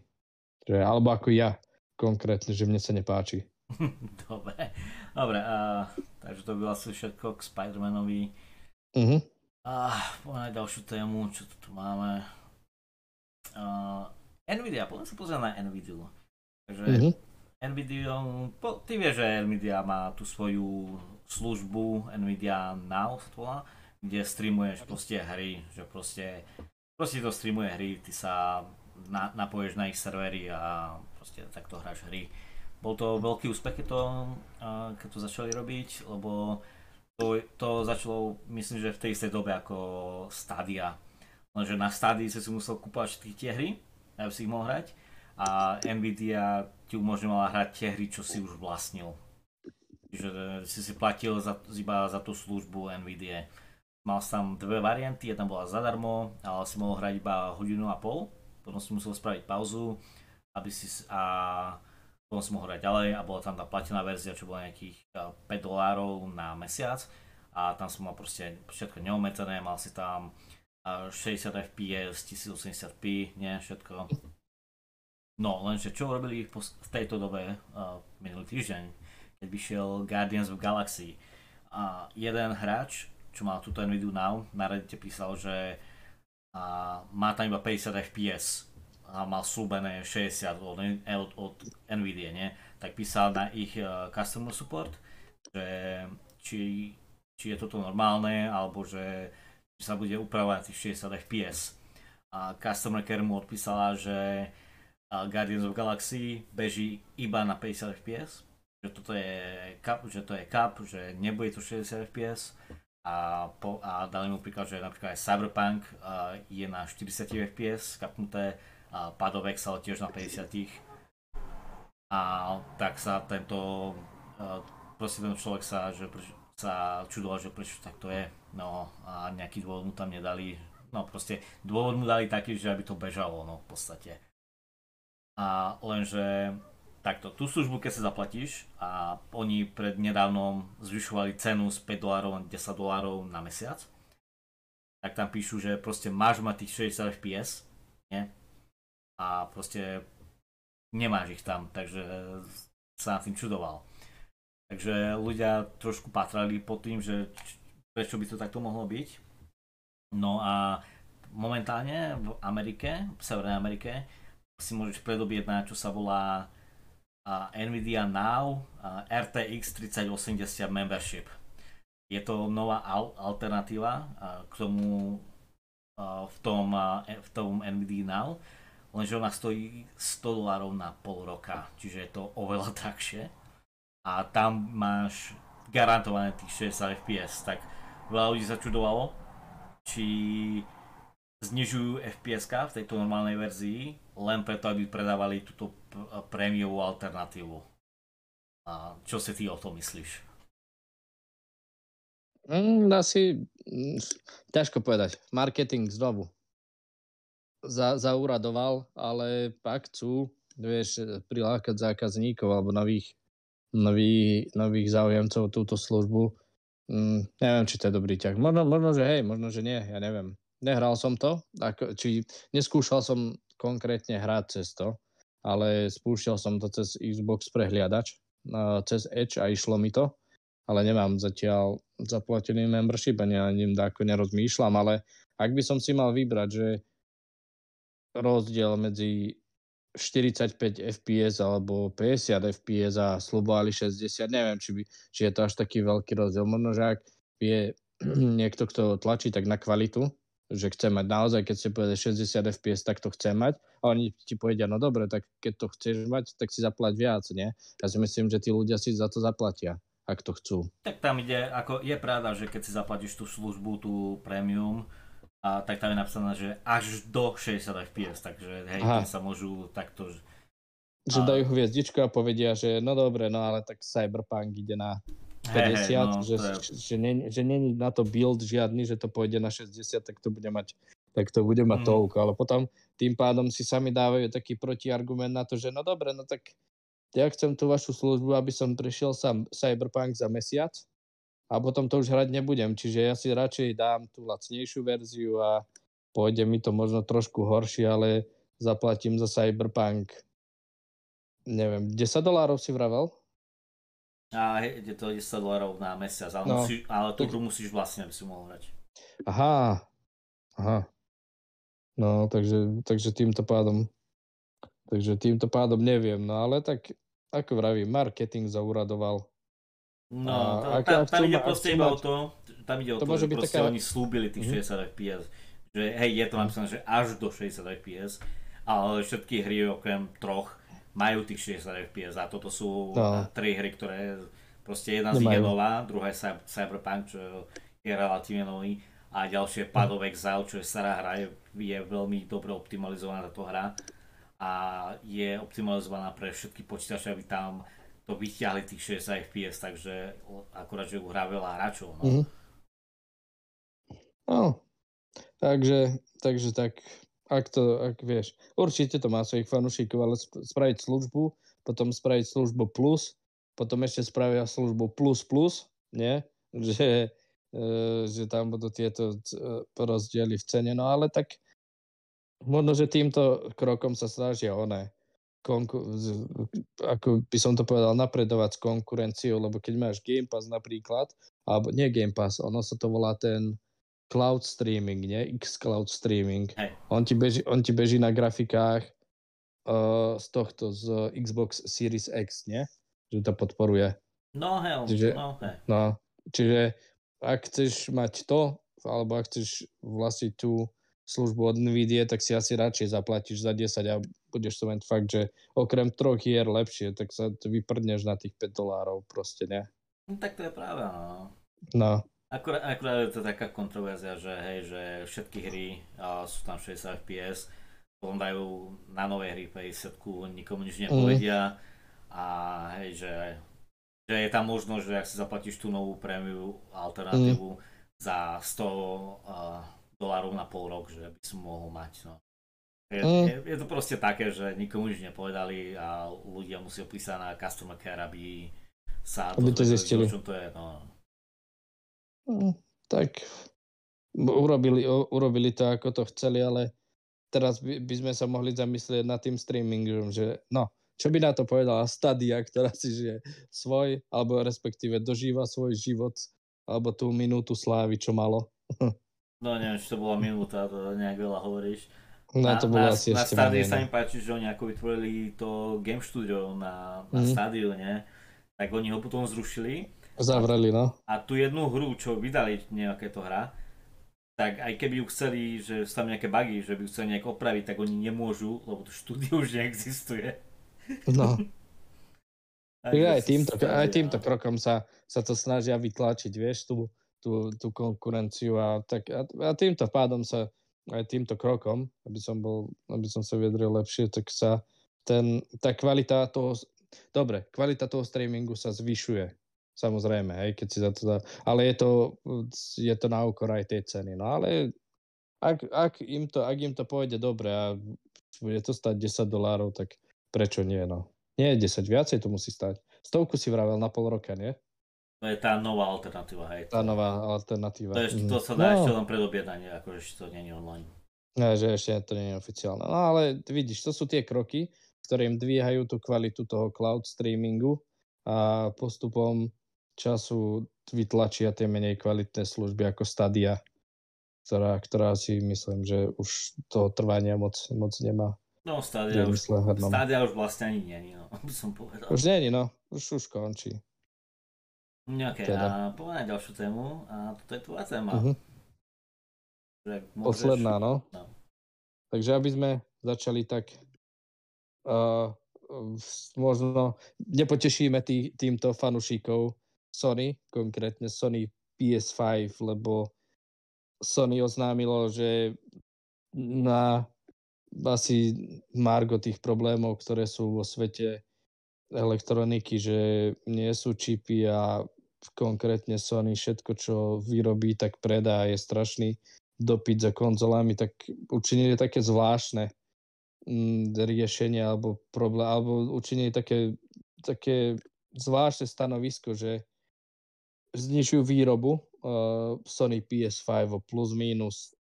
Že, alebo ako ja konkrétne, že mne sa nepáči. Dobre, dobre a, takže to bylo asi všetko k Spider-Manovi. Uh-huh. A poďme ďalšiu tému, čo tu, tu máme. Uh, Nvidia, poďme sa pozrieť na Nvidia. Takže uh-huh. Nvidia, po, ty vieš, že Nvidia má tú svoju službu Nvidia Now to volá, kde streamuješ proste hry, že proste, proste to streamuje hry, ty sa na, napoješ na ich servery a proste takto hráš hry. Bol to veľký úspech, keď to, keď to začali robiť, lebo to, to začalo, myslím, že v tej istej dobe ako Stadia. Lenže na Stadii si musel kúpať všetky tie hry, aby si ich mohol hrať a Nvidia ti umožňovala hrať tie hry, čo si už vlastnil. Čiže si si platil za, iba za tú službu Nvidia. Mal si tam dve varianty, jedna bola zadarmo, ale si mohol hrať iba hodinu a pol, potom si musel spraviť pauzu, aby si a potom si mohol hrať ďalej a bola tam tá platená verzia, čo bola nejakých 5 e, dolárov na mesiac. A tam som mal proste všetko neometané, mal si tam 60 fps, 1080p, nie, všetko. No, lenže čo robili v tejto dobe uh, minulý týždeň, keď vyšiel Guardians of Galaxy. A jeden hráč, čo mal túto Nvidia Now, na Reddite písal, že uh, má tam iba 50 FPS a mal slúbené 60 od, od, od Nvidia, nie? Tak písal na ich uh, customer support, že či, či je toto normálne, alebo že, že sa bude upravovať tých 60 FPS. A customer care mu odpísala, že Guardians of Galaxy beží iba na 50 fps, že toto je cap, že to je cap, že nebude to 60 fps a, po, a dali mu príklad, že napríklad aj Cyberpunk uh, je na 40 fps kapnuté, a Padovex ale tiež na 50 a tak sa tento proste ten človek sa, že sa čudoval, že prečo tak to je, no a nejaký dôvod mu tam nedali, no proste dôvod mu dali taký, že aby to bežalo, no v podstate. A lenže takto, tú službu keď sa zaplatíš a oni pred nedávnom zvyšovali cenu z 5 dolárov na 10 dolárov na mesiac, tak tam píšu, že proste máš mať tých 60 fps, nie? A proste nemáš ich tam, takže sa na tým čudoval. Takže ľudia trošku patrali pod tým, že prečo by to takto mohlo byť. No a momentálne v Amerike, v Severnej Amerike, si môžeš predobjednať, čo sa volá Nvidia Now RTX 3080 Membership. Je to nová al- alternatíva k tomu v, tom, uh, v tom Nvidia Now, lenže ona stojí 100 dolárov na pol roka, čiže je to oveľa drahšie. A tam máš garantované tých 60 fps, tak veľa ľudí sa čudovalo, či znižujú FPS v tejto normálnej verzii, len preto, aby predávali túto prémiovú alternatívu. A čo si ty o tom myslíš? Mm, asi mm, ťažko povedať. Marketing znovu za, zauradoval, ale pak chcú vieš, prilákať zákazníkov alebo nových, nových, nových záujemcov túto službu. Mm, neviem, či to je dobrý ťah. Možno, možno, že hej, možno, že nie, ja neviem. Nehral som to, ako, či neskúšal som konkrétne hrať cez to, ale spúšťal som to cez Xbox prehliadač, cez Edge a išlo mi to. ale nemám zatiaľ zaplatený membership, ani na ním ako nerozmýšľam, ale ak by som si mal vybrať, že rozdiel medzi 45 fps alebo 50 fps a slubovali 60, neviem, či, by, či je to až taký veľký rozdiel. Možno, že ak je niekto, kto tlačí tak na kvalitu, že chce mať naozaj, keď si povede 60 fps, tak to chce mať a oni ti povedia, no dobre, tak keď to chceš mať, tak si zaplať viac, nie? Ja si myslím, že tí ľudia si za to zaplatia, ak to chcú. Tak tam ide, ako je pravda, že keď si zaplatíš tú službu, tú premium, a tak tam je napísané, že až do 60 fps, takže hej, sa môžu takto... Že dajú hviezdičku a povedia, že no dobre, no ale tak Cyberpunk ide na 50, hey, hey, no, že, je... že, nie, že není na to build žiadny, že to pôjde na 60, tak to bude mať tak to bude mať mm. toľko, ale potom tým pádom si sami dávajú taký protiargument na to, že no dobre, no tak ja chcem tú vašu službu, aby som prešiel sám Cyberpunk za mesiac a potom to už hrať nebudem, čiže ja si radšej dám tú lacnejšiu verziu a pôjde mi to možno trošku horšie, ale zaplatím za Cyberpunk neviem, 10 dolárov si vravel? A je to 10 dolarov na mesiac, ale, no. musíš, ale tú hru musíš vlastne, aby si mohol hrať. Aha, aha. No, takže, takže týmto pádom takže týmto pádom neviem, no ale tak ako vravím, marketing zauradoval. No, a, to, tam, tam ide proste iba o to, tam ide o to, to že proste taká... oni slúbili tých mm-hmm. 60 fps, že hej, je to napísané, že až do 60 fps, ale všetky hry okrem troch majú tých 60 FPS a toto sú no. tri hry, ktoré proste jedna z nich je nová, druhá je Cyberpunk, čo je relatívne nový a ďalšie je Pad of Exile, čo je stará hra, je, je veľmi dobre optimalizovaná táto hra a je optimalizovaná pre všetky počítače, aby tam to vyťahli tých 60 FPS, takže akurát, že hrá veľa hráčov. No. Mm-hmm. no. Takže, takže tak ak to, ak vieš, určite to má svojich fanúšikov, ale spraviť službu, potom spraviť službu plus, potom ešte spravia službu plus plus, nie? Že, e, že tam budú tieto e, rozdiely v cene, no ale tak možno, že týmto krokom sa snažia one konku- ako by som to povedal, napredovať s konkurenciou, lebo keď máš Game Pass napríklad, alebo nie Game Pass, ono sa to volá ten cloud streaming, nie? X cloud streaming. On, ti beží, on ti beží na grafikách uh, z tohto, z Xbox Series X, nie? Že to podporuje. No hell, čiže, no hej. No, čiže ak chceš mať to, alebo ak chceš vlastniť tú službu od NVIDIA, tak si asi radšej zaplatíš za 10 a budeš to mať fakt, že okrem troch hier lepšie, tak sa vyprdneš na tých 5 dolárov proste, ne? No, tak to je práve, no. No. Akurát, akurát je to taká kontroverzia, že hej, že všetky hry a sú tam 60 fps, potom dajú na nové hry 50 nikomu nič nepovedia mm. a hej, že, že je tam možnosť, že ak si zaplatíš tú novú prémiu alternatívu mm. za 100 uh, dolárov na pol rok, že by som mohol mať. No. Je, mm. je, je to proste také, že nikomu nič nepovedali a ľudia musia písať na customer care, aby sa aby to zistili. to je. No. Hm, tak urobili, urobili to, ako to chceli, ale teraz by, by sme sa mohli zamyslieť nad tým streamingom, že no, čo by na to povedala Stadia, ktorá si žije svoj, alebo respektíve dožíva svoj život, alebo tú minútu slávy, čo malo. No neviem, či to bola minúta, to nejak veľa hovoríš. No, to bolo na, asi na Stadii sa mi páči, že oni ako vytvorili to game studio na, na mm. Stadiu, nie? Tak oni ho potom zrušili Zavreli, no. A tú jednu hru, čo vydali nejaké to hra, tak aj keby ju chceli, že sú tam nejaké bugy, že by ju chceli nejak opraviť, tak oni nemôžu, lebo to štúdio už neexistuje. No. aj, týmto, aj týmto krokom sa, sa to snažia vytlačiť, vieš, tú, tú, tú konkurenciu a, tak, a, a týmto pádom sa aj týmto krokom, aby som, bol, aby som sa vyjadril lepšie, tak sa ten, tá kvalita toho, dobre, kvalita toho streamingu sa zvyšuje Samozrejme, hej, keď si za to dá. Ale je to, je to na úkor aj tej ceny. No ale ak, ak, im to, ak im to pôjde dobre a bude to stať 10 dolárov, tak prečo nie, no. Nie 10, viacej to musí stať. Stovku si vravel na pol roka, nie? To je tá nová alternatíva, hej. Tá nová alternatíva. To, je, to sa dá no. ešte len predobjednanie, akože ešte to je online. No, že ešte to nie je oficiálne. No ale vidíš, to sú tie kroky, ktoré im dvíhajú tú kvalitu toho cloud streamingu a postupom času vytlačia tie menej kvalitné služby ako Stadia, ktorá, ktorá si myslím, že už to trvania moc, moc nemá. No, Stadia už, Stadia už vlastne ani nie, no, by som povedal. Už nie, no, už, už končí. Ok, teda. a povedať ďalšiu tému a toto je tvoja téma. Uh-huh. môžeš... Posledná, no. no. Takže aby sme začali tak uh, možno nepotešíme tý, týmto fanušíkov Sony, konkrétne Sony PS5, lebo Sony oznámilo, že na asi margo tých problémov, ktoré sú vo svete elektroniky, že nie sú čipy a konkrétne Sony všetko, čo vyrobí, tak predá, je strašný dopyt za konzolami, tak učinili také zvláštne mm, riešenie alebo problém, alebo učinili také, také zvláštne stanovisko, že znižujú výrobu uh, Sony PS5 o plus minus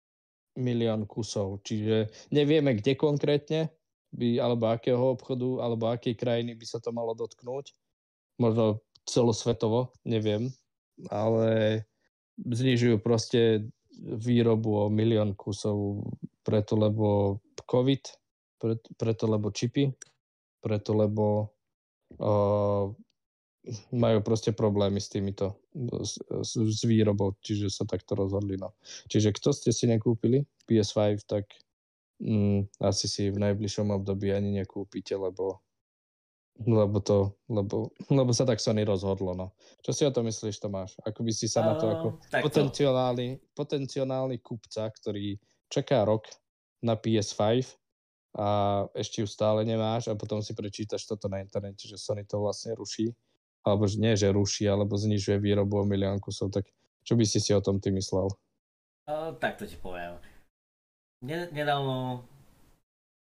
milión kusov. Čiže nevieme, kde konkrétne, by, alebo akého obchodu, alebo akej krajiny by sa to malo dotknúť. Možno celosvetovo, neviem, ale znižujú proste výrobu o milión kusov preto, lebo COVID, preto, lebo čipy, preto, lebo uh, majú proste problémy s týmito, s, s výrobou, čiže sa takto rozhodli. No. Čiže kto ste si nekúpili PS5, tak mm, asi si v najbližšom období ani nekúpite, lebo lebo to, lebo, lebo sa tak Sony rozhodlo, no. Čo si o to myslíš, Tomáš? Ako by si sa uh, na to ako potenciálny, potenciálny kupca, ktorý čaká rok na PS5 a ešte ju stále nemáš a potom si prečítaš toto na internete, že Sony to vlastne ruší, alebo že nie, že ruší, alebo znižuje výrobu o milión kusov, tak čo by si si o tom ty myslel? Uh, tak to ti poviem. Nedávno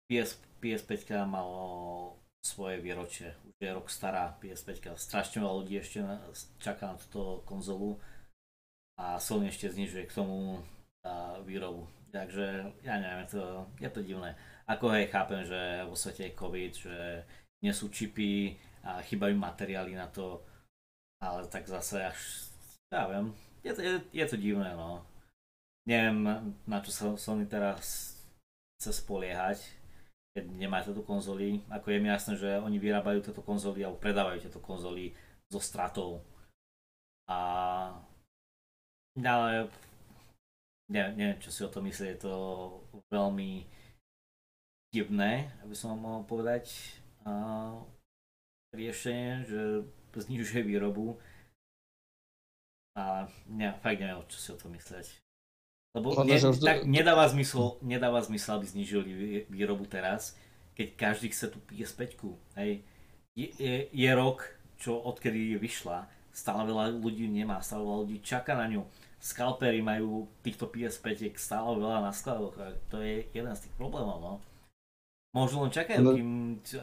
PS, PS5 malo svoje výročie. Už je rok stará PS5. Strašne veľa ľudí ešte čaká na túto konzolu a Sony ešte znižuje k tomu výrobu. Takže ja neviem, to, je to divné. Ako hej, chápem, že vo svete je COVID, že nie sú čipy a chýbajú materiály na to, ale tak zase až, ja viem, je to, je, je to divné, no. Neviem, na čo sa Sony teraz chce spoliehať, keď nemáte tieto konzoly. Ako je mi jasné, že oni vyrábajú tieto konzoly alebo predávajú tieto konzoly so stratou. A ale neviem, neviem, čo si o to myslí, je to veľmi divné, aby som mohol povedať a, riešenie, že znižuje výrobu a ne, fakt neviem, čo si o to myslieť. Lebo ne, tak nedáva zmysel, nedáva zmysel, aby znižili výrobu teraz, keď každý chce tú PS5. Hej. Je, je, je rok, čo odkedy vyšla, stále veľa ľudí nemá, stále veľa ľudí čaká na ňu. Skalpery majú týchto PS5 stále veľa na skladoch a to je jeden z tých problémov. No. Možno len čakajú, no. kým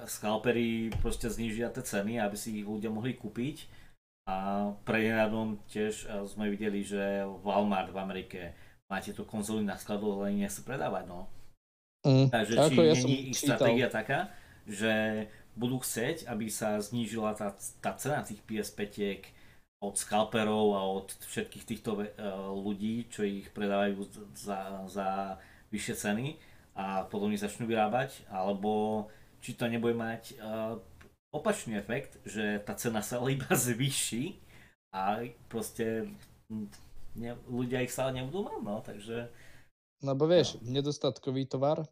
skalpery proste znižia tie ceny, aby si ich ľudia mohli kúpiť. A prednedávnom tiež sme videli, že Walmart v Amerike máte tu konzoly na skladu, ale nechcú predávať, no. Mm, Takže či ja není ich stratégia taká, že budú chcieť, aby sa znížila tá, tá cena tých PS5 od skalperov a od všetkých týchto uh, ľudí, čo ich predávajú za, za vyššie ceny a potom ich začnú vyrábať, alebo či to nebude mať uh, opačný efekt, že tá cena sa iba zvýši a proste ne, ľudia ich stále nebudú mať, no, takže... No bo vieš, no. nedostatkový tovar e,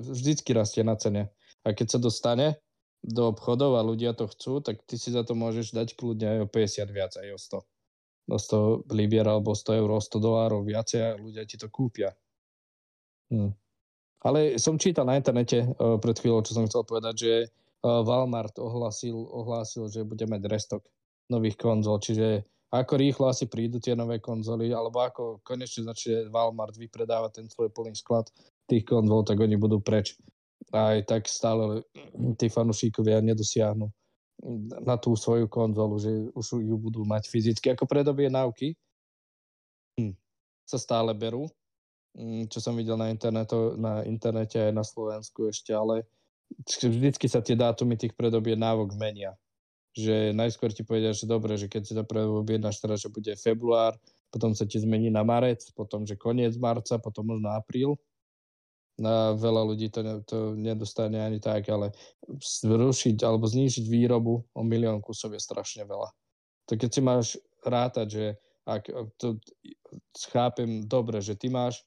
vždycky rastie na cene. A keď sa dostane do obchodov a ľudia to chcú, tak ty si za to môžeš dať kľudne aj o 50 viac, aj o 100. O 100 libier alebo 100 eur, 100 dolárov viacej a ľudia ti to kúpia. Hm. Ale som čítal na internete uh, pred chvíľou, čo som chcel povedať, že uh, Walmart ohlásil, ohlásil, že bude mať restok nových konzol, čiže ako rýchlo asi prídu tie nové konzoly, alebo ako konečne začne Walmart vypredávať ten svoj plný sklad tých konzol, tak oni budú preč. Aj tak stále tí fanúšikovia nedosiahnu na tú svoju konzolu, že už ju budú mať fyzicky. Ako predobie náuky hm, sa stále berú, hm, čo som videl na, internetu, na internete aj na Slovensku ešte, ale vždycky sa tie dátumy tých predobie návok menia. Že najskôr ti povedia, že dobre, že keď si to objednáš teraz, že bude február, potom sa ti zmení na marec, potom, že koniec marca, potom možno apríl. A veľa ľudí to, to nedostane ani tak, ale zrušiť alebo znížiť výrobu o milión kusov je strašne veľa. To keď si máš rátať, že ak to chápem dobre, že ty máš,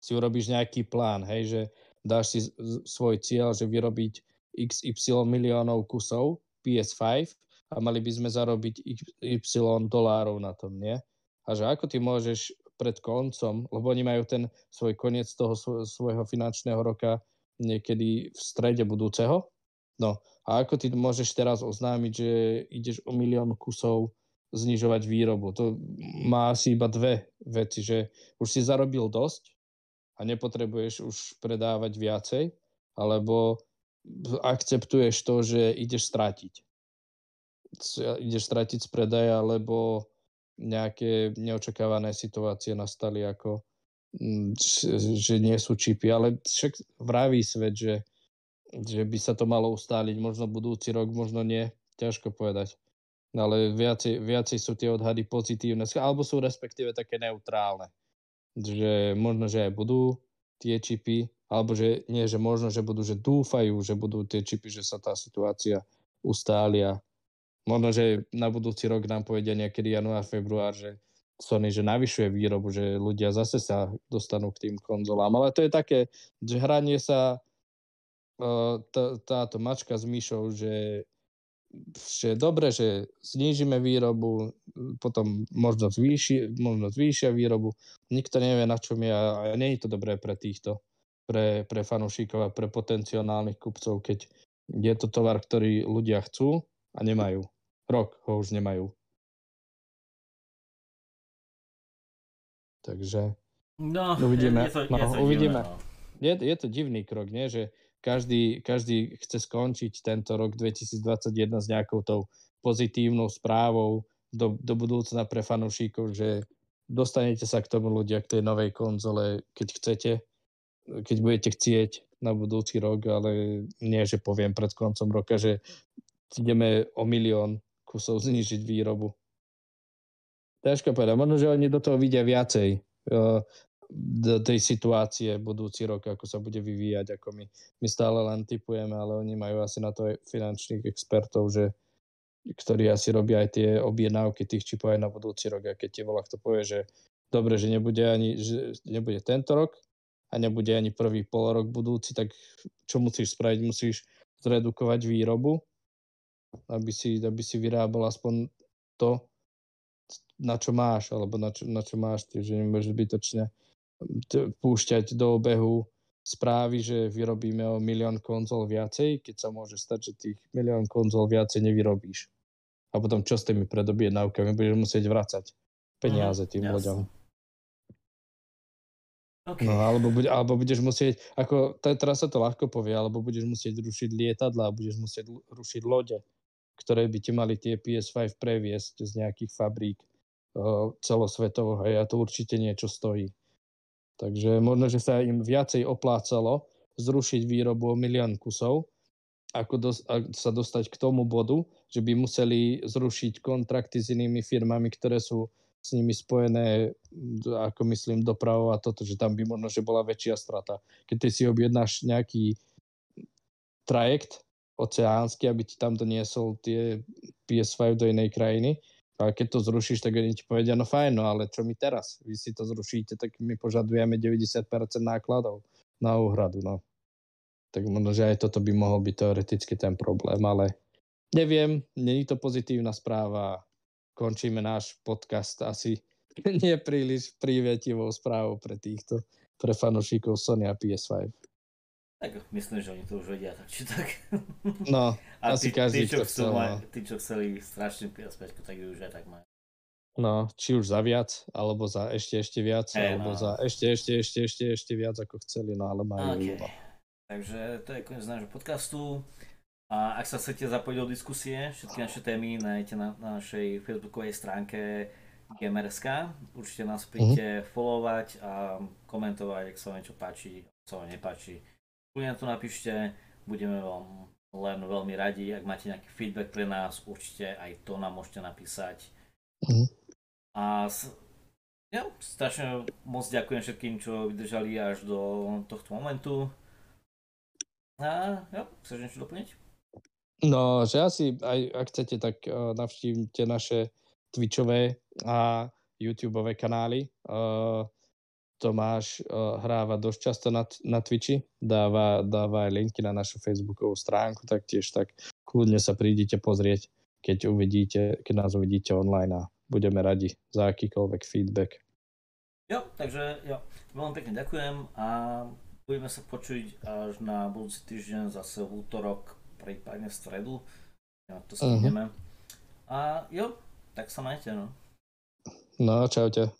si urobíš nejaký plán, hej, že dáš si svoj cieľ, že vyrobiť XY miliónov kusov PS5 a mali by sme zarobiť Y dolárov na tom, nie? A že ako ty môžeš pred koncom, lebo oni majú ten svoj koniec toho svojho finančného roka niekedy v strede budúceho. No a ako ty môžeš teraz oznámiť, že ideš o milión kusov znižovať výrobu? To má asi iba dve veci, že už si zarobil dosť a nepotrebuješ už predávať viacej, alebo akceptuješ to, že ideš stratiť. Ideš stratiť z predaja, lebo nejaké neočakávané situácie nastali ako mm, že nie sú čipy, ale však vraví svet, že, že by sa to malo ustáliť, možno budúci rok, možno nie, ťažko povedať. Ale viacej, viacej sú tie odhady pozitívne, alebo sú respektíve také neutrálne. Že možno, že aj budú tie čipy, alebo že nie, že možno, že budú, že dúfajú, že budú tie čipy, že sa tá situácia ustália možno, že na budúci rok nám povedia niekedy január, február, že Sony, že navyšuje výrobu, že ľudia zase sa dostanú k tým konzolám. Ale to je také, že hranie sa uh, táto mačka s myšou, že že dobre, že znížime výrobu, potom možno, zvýši, možno zvýšia výrobu. Nikto nevie, na čom je a nie je to dobré pre týchto, pre, pre fanúšikov a pre potenciálnych kupcov, keď je to tovar, ktorý ľudia chcú a nemajú. Rok ho už nemajú. Takže no, uvidíme. Je, to, no, je to uvidíme. Divné, no. je, je to divný krok, nie? že každý, každý chce skončiť tento rok 2021 s nejakou tou pozitívnou správou do, do budúcna pre fanúšikov, že dostanete sa k tomu ľudia, k tej novej konzole, keď chcete, keď budete chcieť na budúci rok, ale nie, že poviem pred koncom roka, že ideme o milión kusov znižiť výrobu. Ťažko povedať. Možno, že oni do toho vidia viacej uh, do tej situácie budúci rok, ako sa bude vyvíjať, ako my. My stále len typujeme, ale oni majú asi na to aj finančných expertov, že ktorí asi robia aj tie objednávky tých čipov aj na budúci rok. A keď ti volá, kto povie, že dobre, že nebude, ani, že nebude tento rok a nebude ani prvý pol rok budúci, tak čo musíš spraviť? Musíš zredukovať výrobu aby si, aby si vyrábal aspoň to, na čo máš, alebo na čo, na čo máš, ty, že nemôžeš zbytočne púšťať do obehu správy, že vyrobíme o milión konzol viacej, keď sa môže stať, že tých milión konzol viacej nevyrobíš. A potom čo s tými predobjednávkami? Budeš musieť vracať peniaze tým Jasne. ľuďom. Okay. No, alebo, bude, alebo budeš musieť, ako teraz sa to ľahko povie, alebo budeš musieť rušiť lietadla, budeš musieť rušiť lode, ktoré by ti mali tie PS5 previesť z nejakých fabrík uh, celosvetovo. Hej, a to určite niečo stojí. Takže možno, že sa im viacej oplácalo zrušiť výrobu o milión kusov, ako dos- sa dostať k tomu bodu, že by museli zrušiť kontrakty s inými firmami, ktoré sú s nimi spojené, ako myslím, dopravou a toto, že tam by možno, že bola väčšia strata. Keď ty si objednáš nejaký trajekt oceánsky, aby ti tam doniesol tie PS5 do inej krajiny. A keď to zrušíš, tak oni ti povedia, no fajn, no ale čo mi teraz? Vy si to zrušíte, tak my požadujeme 90% nákladov na úhradu, no. Tak možno, že aj toto by mohol byť teoreticky ten problém, ale neviem, není to pozitívna správa. Končíme náš podcast asi nie príliš prívetivou správou pre týchto, pre fanúšikov Sony a PS5. Tak myslím, že oni to už vedia, tak či tak. No, a asi tí, každý, tí, čo chcel, maj, no. tí, čo chceli strašne PS5, tak ju už aj tak majú. No, či už za viac, alebo za ešte, ešte viac, hey, alebo no. za ešte, ešte, ešte, ešte, ešte viac, ako chceli, no ale majú okay. Iba. Takže to je koniec nášho podcastu. A ak sa chcete zapojiť do diskusie, všetky naše témy nájdete na, na našej facebookovej stránke Gamerska. Určite nás príďte mm-hmm. followovať a komentovať, ak sa vám niečo páči, ak sa vám nepáči kľudne to napíšte, budeme vám len veľmi radi, ak máte nejaký feedback pre nás, určite aj to nám môžete napísať. Mm. A ja strašne moc ďakujem všetkým, čo vydržali až do tohto momentu. A ja, chceš niečo doplniť? No, že asi, aj ak chcete, tak uh, navštívte naše Twitchové a YouTubeové kanály. Uh, Tomáš uh, hráva dosť často na, na Twitchi, dáva, dáva aj linky na našu Facebookovú stránku, tak tiež tak kľudne sa prídite pozrieť, keď uvidíte, keď nás uvidíte online a budeme radi za akýkoľvek feedback. Jo, takže jo, veľmi pekne ďakujem a budeme sa počuť až na budúci týždeň zase v útorok, prípadne v stredu. Ja to sa Uh-huh. A jo, tak sa majte, no. No, čaute.